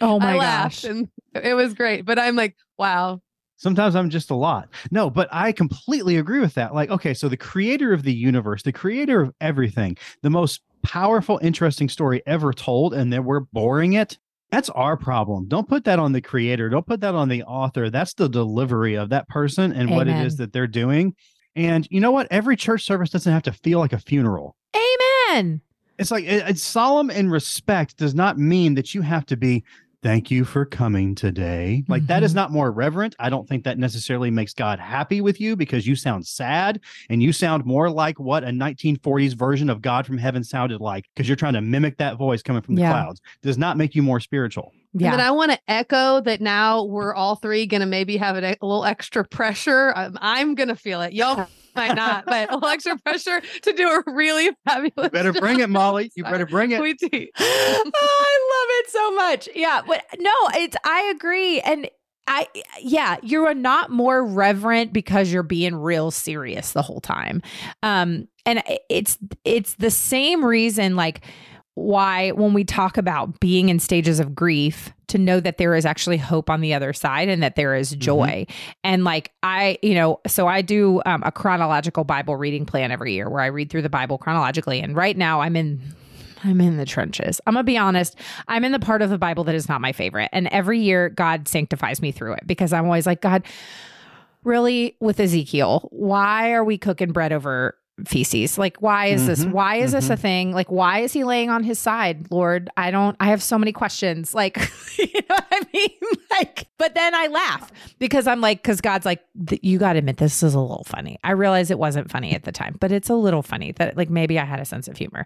Oh my I gosh. And it was great. But I'm like, wow. Sometimes I'm just a lot. No, but I completely agree with that. Like, okay, so the creator of the universe, the creator of everything, the most powerful, interesting story ever told, and then we're boring it. That's our problem. Don't put that on the creator. Don't put that on the author. That's the delivery of that person and Amen. what it is that they're doing. And you know what? Every church service doesn't have to feel like a funeral. Amen. It's like it's solemn and respect does not mean that you have to be thank you for coming today. Like that is Mhm. not more reverent. I don't think that necessarily makes God happy with you because you sound sad and you sound more like what a 1940s version of God from heaven sounded like because you're trying to mimic that voice coming from the Yeah. clouds. Does not make you more spiritual. Yeah. And I want to echo that now we're all three going to maybe have a, a little extra pressure. I'm, I'm going to feel it. Y'all might not, but a little extra pressure to do a really fabulous Better job. bring it, Molly. You better bring it. We do. oh, I love it so much. Yeah, but no, it's I agree and I yeah, you are not more reverent because you're being real serious the whole time. Um and it's it's the same reason like why when we talk about being in stages of grief to know that there is actually hope on the other side and that there is joy and like i you know so i do um, a chronological bible reading plan every year where i read through the bible chronologically and right now i'm in I'm in the trenches. I'm gonna be honest. I'm in the part of the Bible that is not my favorite. And every year God sanctifies me through it because I'm always like, God, really with Ezekiel, why are we cooking bread over feces? Like, why is this? Mhm, Why is this a thing? Like, why is he laying on his side, Lord? I don't, I have so many questions. Like, you know what I mean? Like, but then I laugh because I'm like, because God's like, you got to admit, this is a little funny. I realize it wasn't funny at the time, but it's a little funny that, like, maybe I had a sense of humor.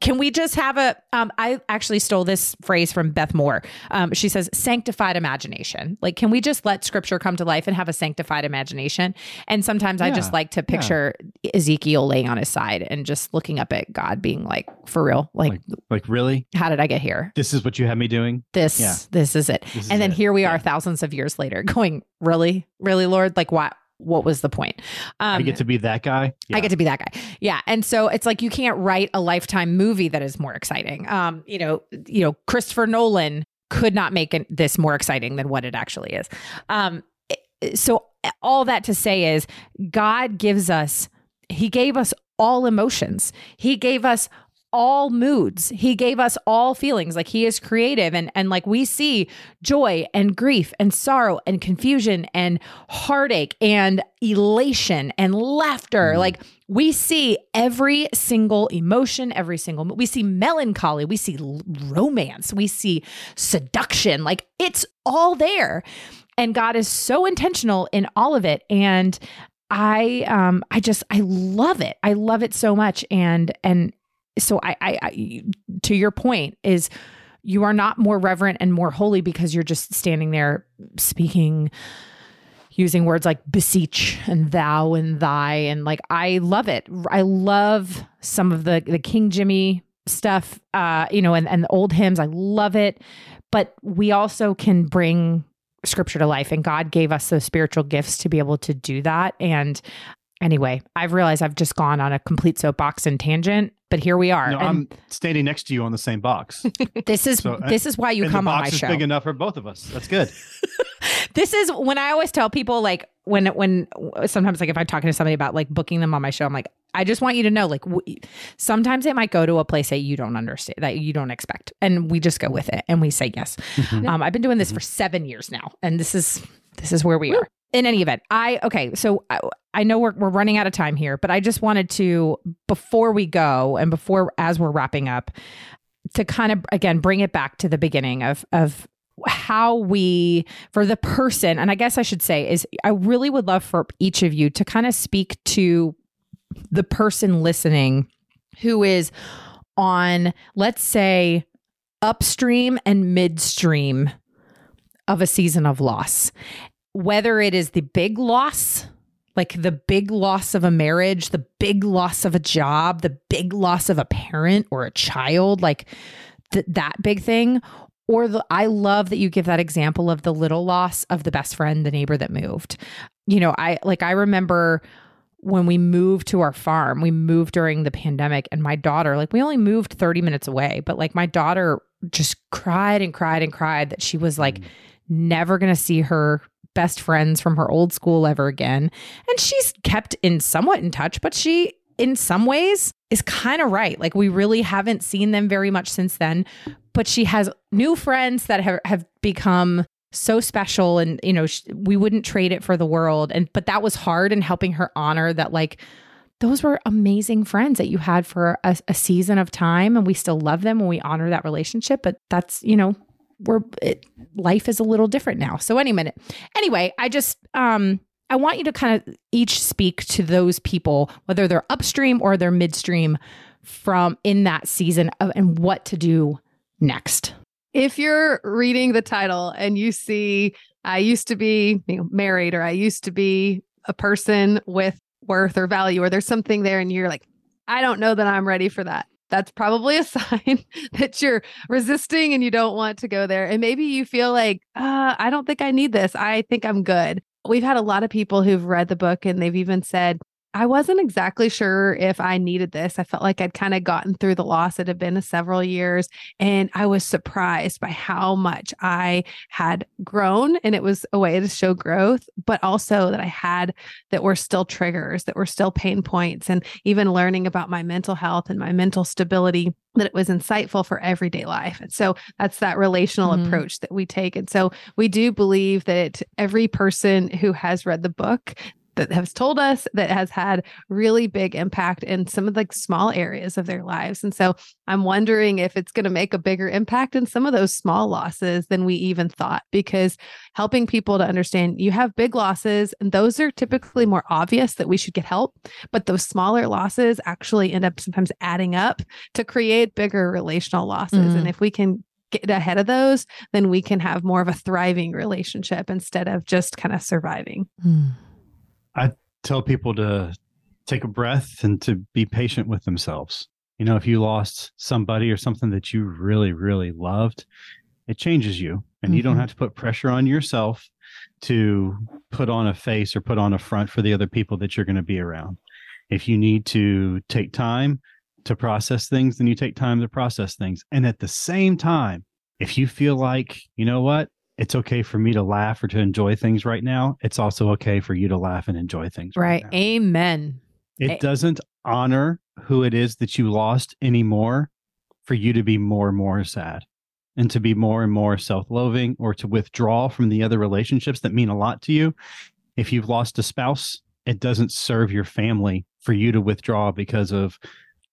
Can we just have a, um, I actually stole this phrase from Beth Moore. Um, she says, sanctified imagination. Like, can we just let scripture come to life and have a sanctified imagination? And sometimes I just like to picture Ezekiel laying on his side and just looking up at God being like, for real, like, Like, like really? how did I get here? This is what you have me doing? This, Yeah. this is it. This is and then it. here we are Yeah. thousands of years later going, really, really, Lord? Like, what? What was the point? Um, I get to be that guy. I get to be that guy. Yeah. And so it's like you can't write a lifetime movie that is more exciting. Um, you know, you know, Christopher Nolan could not make it, this more exciting than what it actually is. Um, so all that to say is God gives us, He gave us all emotions. He gave us all moods. He gave us all feelings. Like he is creative and and like we see joy and grief and sorrow and confusion and heartache and elation and laughter. Mhm. Like we see every single emotion, every single we see melancholy, we see romance, we see seduction. Like it's all there. And God is so intentional in all of it and I um I just I love it. I love it so much and and so I, I, I to your point is you are not more reverent and more holy because you're just standing there speaking using words like beseech and thou and thy and like I love it. I love some of the the King Jimmy stuff uh you know and and the old hymns. I love it. But we also can bring scripture to life and God gave us those spiritual gifts to be able to do that and anyway, I've realized I've just gone on a complete soapbox and tangent, but here we are. No, and I'm standing next to you on the same box. this is so, this is why you come the on my is show. big enough for both of us. That's good. this is when I always tell people like when when sometimes like if I'm talking to somebody about like booking them on my show, I'm like, I just want you to know like w- sometimes it might go to a place that you don't understand that you don't expect, and we just go with it and we say yes. Mhm. Um, I've been doing this for seven years now, and this is this is where we are. In any event, I okay. So I, I know we're we're running out of time here, but I just wanted to before we go and before as we're wrapping up to kind of again bring it back to the beginning of of how we for the person and i guess i should say is i really would love for each of you to kind of speak to the person listening who is on let's say upstream and midstream of a season of loss whether it is the big loss like the big loss of a marriage, the big loss of a job, the big loss of a parent or a child, like th- that big thing. Or the, I love that you give that example of the little loss of the best friend, the neighbor that moved. You know, I like, I remember when we moved to our farm, we moved during the pandemic, and my daughter, like, we only moved 30 minutes away, but like, my daughter just cried and cried and cried that she was like, mm. never going to see her best friends from her old school ever again. And she's kept in somewhat in touch, but she, in some ways, is kind of right. Like we really haven't seen them very much since then, but she has new friends that have, have become so special and you know sh- we wouldn't trade it for the world and but that was hard in helping her honor that like those were amazing friends that you had for a, a season of time and we still love them and we honor that relationship but that's you know we're it, life is a little different now. So any minute. Anyway, I just um I want you to kind of each speak to those people, whether they're upstream or they're midstream from in that season of and what to do next. If you're reading the title and you see I used to be you know, married or I used to be a person with worth or value or there's something there and you're like I don't know that I'm ready for that that's probably a sign that you're resisting and you don't want to go there. And maybe you feel like, uh, I don't think I need this. I think I'm good. We've had a lot of people who've read the book and they've even said, I wasn't exactly sure if I needed this. I felt like I'd kind of gotten through the loss. It had been several years, and I was surprised by how much I had grown. And it was a way to show growth, but also that I had that were still triggers, that were still pain points, and even learning about my mental health and my mental stability that it was insightful for everyday life. And so that's that relational mm-hmm. approach that we take. And so we do believe that every person who has read the book that has told us that has had really big impact in some of the small areas of their lives. And so I'm wondering if it's going to make a bigger impact in some of those small losses than we even thought, because helping people to understand you have big losses and those are typically more obvious that we should get help. But those smaller losses actually end up sometimes adding up to create bigger relational losses. Mm. And if we can get ahead of those, then we can have more of a thriving relationship instead of just kind of surviving. Mm. Tell people to take a breath and to be patient with themselves. You know, if you lost somebody or something that you really, really loved, it changes you. And mm-hmm. you don't mm-hmm. have to put pressure on yourself to put on a face or put on a front for the other people that you're going to be around. If you need to take time to process things, then you take time to process things. And at the same time, if you feel like, you know what, it's okay for me to laugh or to enjoy things right now. It's also okay for you to laugh and enjoy things. Right. right Amen. It A- doesn't honor who it is that you lost anymore for you to be more and more sad and to be more and more self loathing or to withdraw from the other relationships that mean a lot to you. If you've lost a spouse, it doesn't serve your family for you to withdraw because of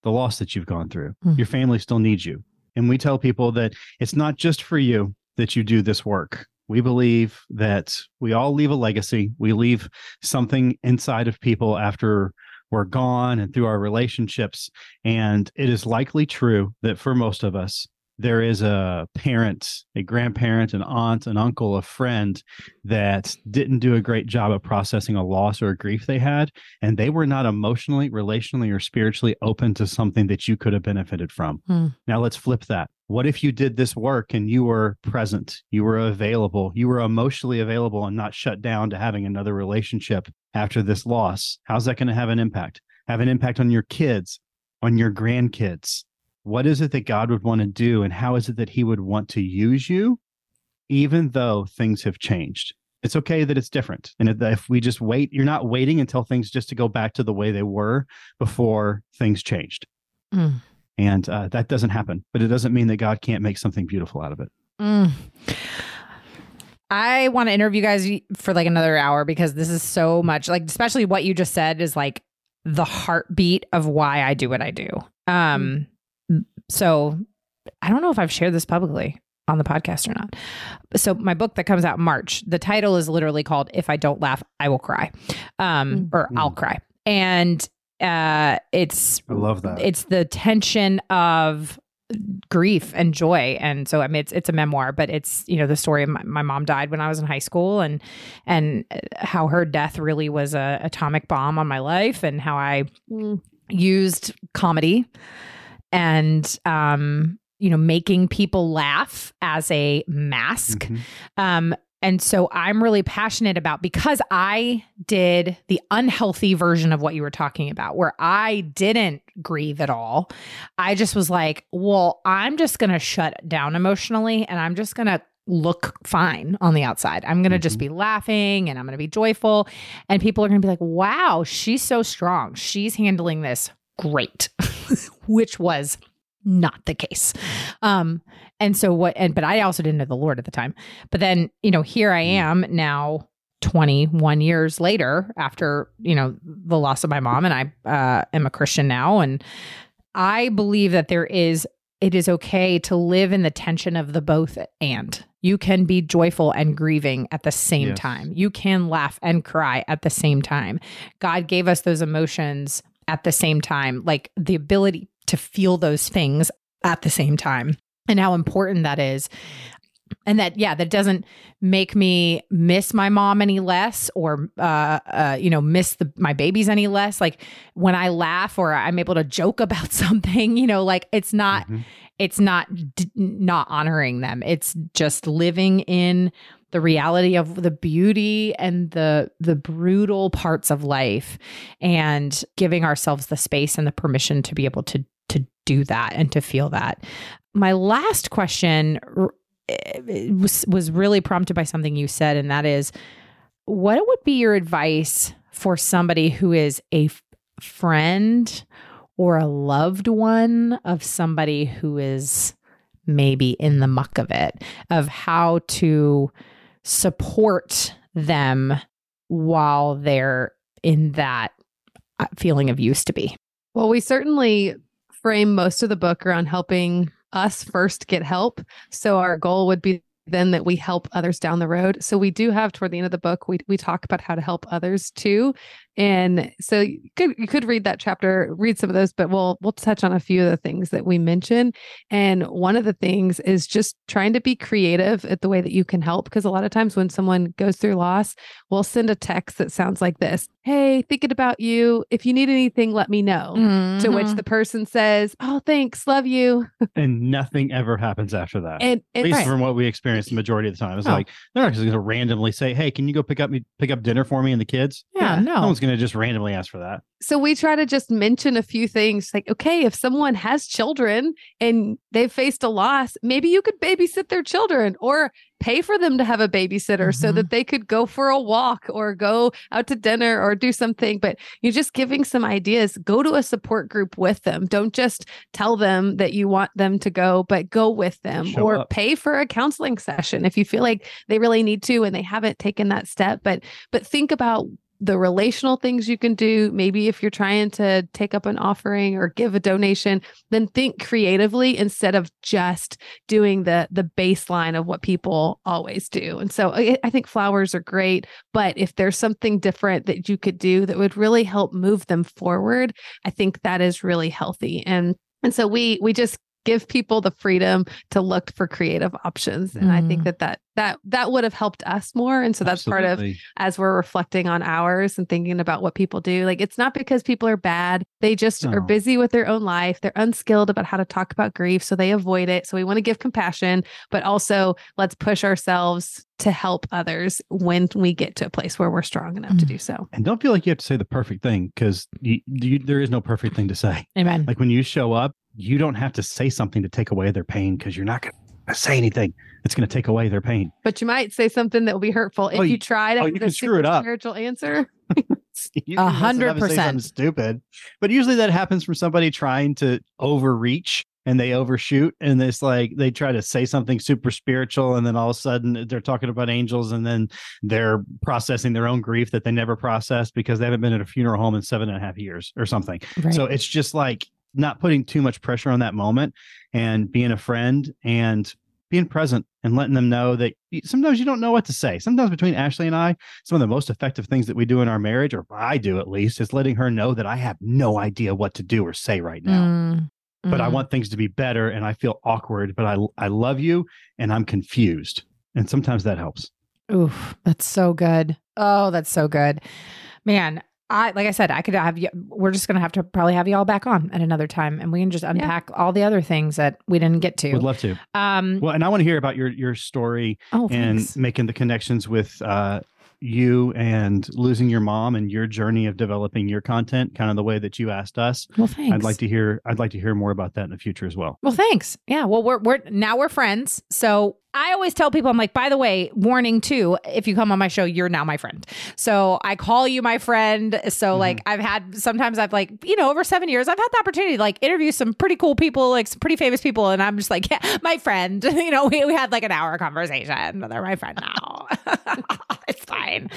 the loss that you've gone through. Mm-hmm. Your family still needs you. And we tell people that it's not just for you, that you do this work. We believe that we all leave a legacy. We leave something inside of people after we're gone and through our relationships. And it is likely true that for most of us, there is a parent, a grandparent, an aunt, an uncle, a friend that didn't do a great job of processing a loss or a grief they had. And they were not emotionally, relationally, or spiritually open to something that you could have benefited from. Hmm. Now let's flip that. What if you did this work and you were present, you were available, you were emotionally available and not shut down to having another relationship after this loss? How's that going to have an impact? Have an impact on your kids, on your grandkids, what is it that God would want to do and how is it that he would want to use you even though things have changed it's okay that it's different and if we just wait you're not waiting until things just to go back to the way they were before things changed mm. and uh, that doesn't happen but it doesn't mean that god can't make something beautiful out of it mm. i want to interview guys for like another hour because this is so much like especially what you just said is like the heartbeat of why i do what i do um mm. So I don't know if I've shared this publicly on the podcast or not. So my book that comes out in March, the title is literally called "If I Don't Laugh, I Will Cry," um, mm. or I'll cry, and uh, it's I love that. It's the tension of grief and joy and so i mean it's it's a memoir but it's you know the story of my, my mom died when i was in high school and and how her death really was a atomic bomb on my life and how i mm. used comedy and um, you know, making people laugh as a mask. Mm-hmm. Um, and so I'm really passionate about because I did the unhealthy version of what you were talking about, where I didn't grieve at all. I just was like, well, I'm just going to shut down emotionally and I'm just going to look fine on the outside. I'm going to mm-hmm. just be laughing and I'm going to be joyful. And people are going to be like, wow, she's so strong. She's handling this great, which was not the case. Um, and so what, and, but I also didn't know the Lord at the time. But then, you know, here I mm. am now 21 years later after, you know, the loss of my mom and I uh, am a Christian now. And I believe that there is it is okay to live in the tension of the both and. You can be joyful and grieving at the same Yes. time. You can laugh and cry at the same time. God gave us those emotions at the same time, like the ability to feel those things at the same time, and how important that is. And that, yeah, that doesn't make me miss my mom any less or, uh, uh, you know, miss the, my babies any less. Like when I laugh or I'm able to joke about something, you know, like it's not, Mhm. it's not d- not honoring them. It's just living in the reality of the beauty and the the brutal parts of life and giving ourselves the space and the permission to be able to to do that and to feel that. My last question eh, was was really prompted by something you said and that is what would be your advice for somebody who is a f- friend or a loved one of somebody who is maybe in the muck of it of how to support them while they're in that uh, feeling of used to be. Well, we certainly frame most of the book around helping us first get help. So our goal would be then that we help others down the road. So we do have toward the end of the book, we we talk about how to help others too. And so you could you could read that chapter, read some of those, but we'll we'll touch on a few of the things that we mention. And one of the things is just trying to be creative at the way that you can help. Because a lot of times when someone goes through loss, we'll send a text that sounds like this Hey, thinking about you. If you need anything, let me know. To which Mm-hmm. the person says, Oh, thanks, love you. and nothing ever happens after that. And, At least right. from what we experienced the majority of the time. It's Oh. like they're not just going to randomly say, "Hey, can you go pick up me pick up dinner for me and the kids?" Yeah, no. no one's going to just randomly ask for that. so we try to just mention a few things like, okay, if someone has children and they've faced a loss, maybe you could babysit their children or pay for them to have a babysitter so Mhm. that they could go for a walk or go out to dinner or do something. But you're just giving some ideas. Go to a support group with them. Don't just tell them that you want them to go, but go with them Show or up. pay for a counseling session if you feel like they really need to and they haven't taken that step. But but think about the relational things you can do. Maybe if you're trying to take up an offering or give a donation, then think creatively instead of just doing the the baseline of what people always do. And so I, I think flowers are great, but if there's something different that you could do that would really help move them forward, I think that is really healthy. And and so we we just give people the freedom to look for creative options and i think Mm. that that that that would have helped us more and so that's part of as we're reflecting on ours and thinking about what people do. Like it's not because people are bad. They just are busy with their own life. They're unskilled about how to talk about grief. So they avoid it. So we want to give compassion, but also let's push ourselves to help others when we get to a place where we're strong enough to Mm. do so. And don't feel like you have to say the perfect thing because you, you, there is no perfect thing to say. Amen. Like when you show up, you don't have to say something to take away their pain because you're not going to say anything. It's going to take away their pain. But you might say something that will be hurtful if Oh, you you- try to oh, have you can screw it up. spiritual answer. A can mess it hundred up and say percent. Stupid, but usually that happens from somebody trying to overreach and they overshoot, and it's like they try to say something super spiritual, and then all of a sudden they're talking about angels, and then they're processing their own grief that they never processed because they haven't been at a funeral home in seven and a half years or something. Right. So it's just like not putting too much pressure on that moment and being a friend and being present and letting them know that sometimes you don't know what to say. Sometimes between Ashley and I, some of the most effective things that we do in our marriage, or I do at least, is letting her know that I have no idea what to do or say right now. Mm, But I mm. want things to be better and I feel awkward, but I I love you and I'm confused. And sometimes that helps. Oof, that's so good. Oh, that's so good. Man, I like I said, I could have you we're just gonna have to probably have you all back on at another time and we can just unpack all the other things that we didn't get to. Would love to. um Well, and I want to hear about your your story oh and thanks. making the connections with uh, you and losing your mom and your journey of developing your content, kind of the way that you asked us. well thanks. I'd like to hear. I'd like to hear more about that in the future as well. Well, thanks. Yeah. Well, we're we're now we're friends. So I always tell people, I'm like, by the way, warning too, if you come on my show, you're now my friend. So I call you my friend. So mm-hmm. like I've had sometimes I've like, you know, over seven years, I've had the opportunity to like interview some pretty cool people, like some pretty famous people. And I'm just like, yeah, my friend. You know, we, we had like an hour conversation. And they're my friend now. it's fine.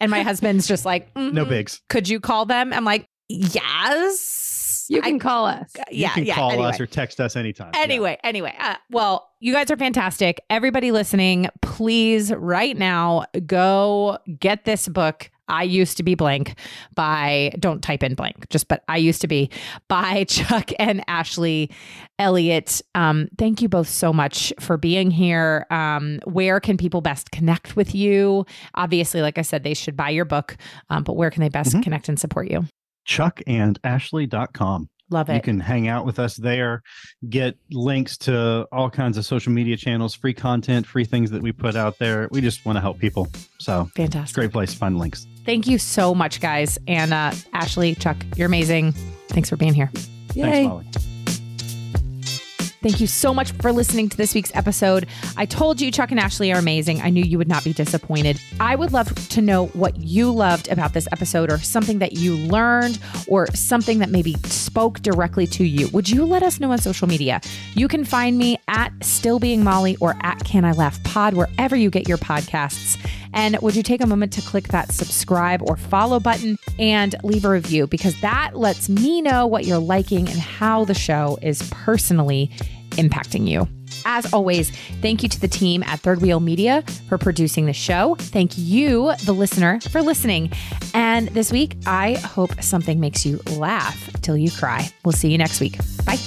And my husband's just like, No "Mhm. bigs. Could you call them? I'm like, yes. You can I- call us. You yeah, can yeah. call anyway. us or text us anytime. Yeah. Anyway, anyway, uh, well, you guys are fantastic. Everybody listening, please right now go get this book. I used to be blank by don't type in blank, just but I used to be by Chuck and Ashley Elliott. Um, thank you both so much for being here. Um, where can people best connect with you? Obviously, like I said, they should buy your book, um, but where can they best Mhm. connect and support you? chuckandashley.com. Love it. You can hang out with us there, get links to all kinds of social media channels, free content, free things that we put out there. We just want to help people. So Fantastic. great place to find links. Thank you so much, guys. And uh, Ashley, Chuck, you're amazing. Thanks for being here. Thanks, Molly. Thank you so much for listening to this week's episode. I told you Chuck and Ashley are amazing. I knew you would not be disappointed. I would love to know what you loved about this episode or something that you learned or something that maybe spoke directly to you. Would you let us know on social media? You can find me at Still Being Molly or at Can I Laugh Pod, wherever you get your podcasts. And would you take a moment to click that subscribe or follow button and leave a review because that lets me know what you're liking and how the show is personally impacting you. As always, thank you to the team at Third Wheel Media for producing the show. Thank you, the listener, for listening. And this week, I hope something makes you laugh till you cry. We'll see you next week. Bye.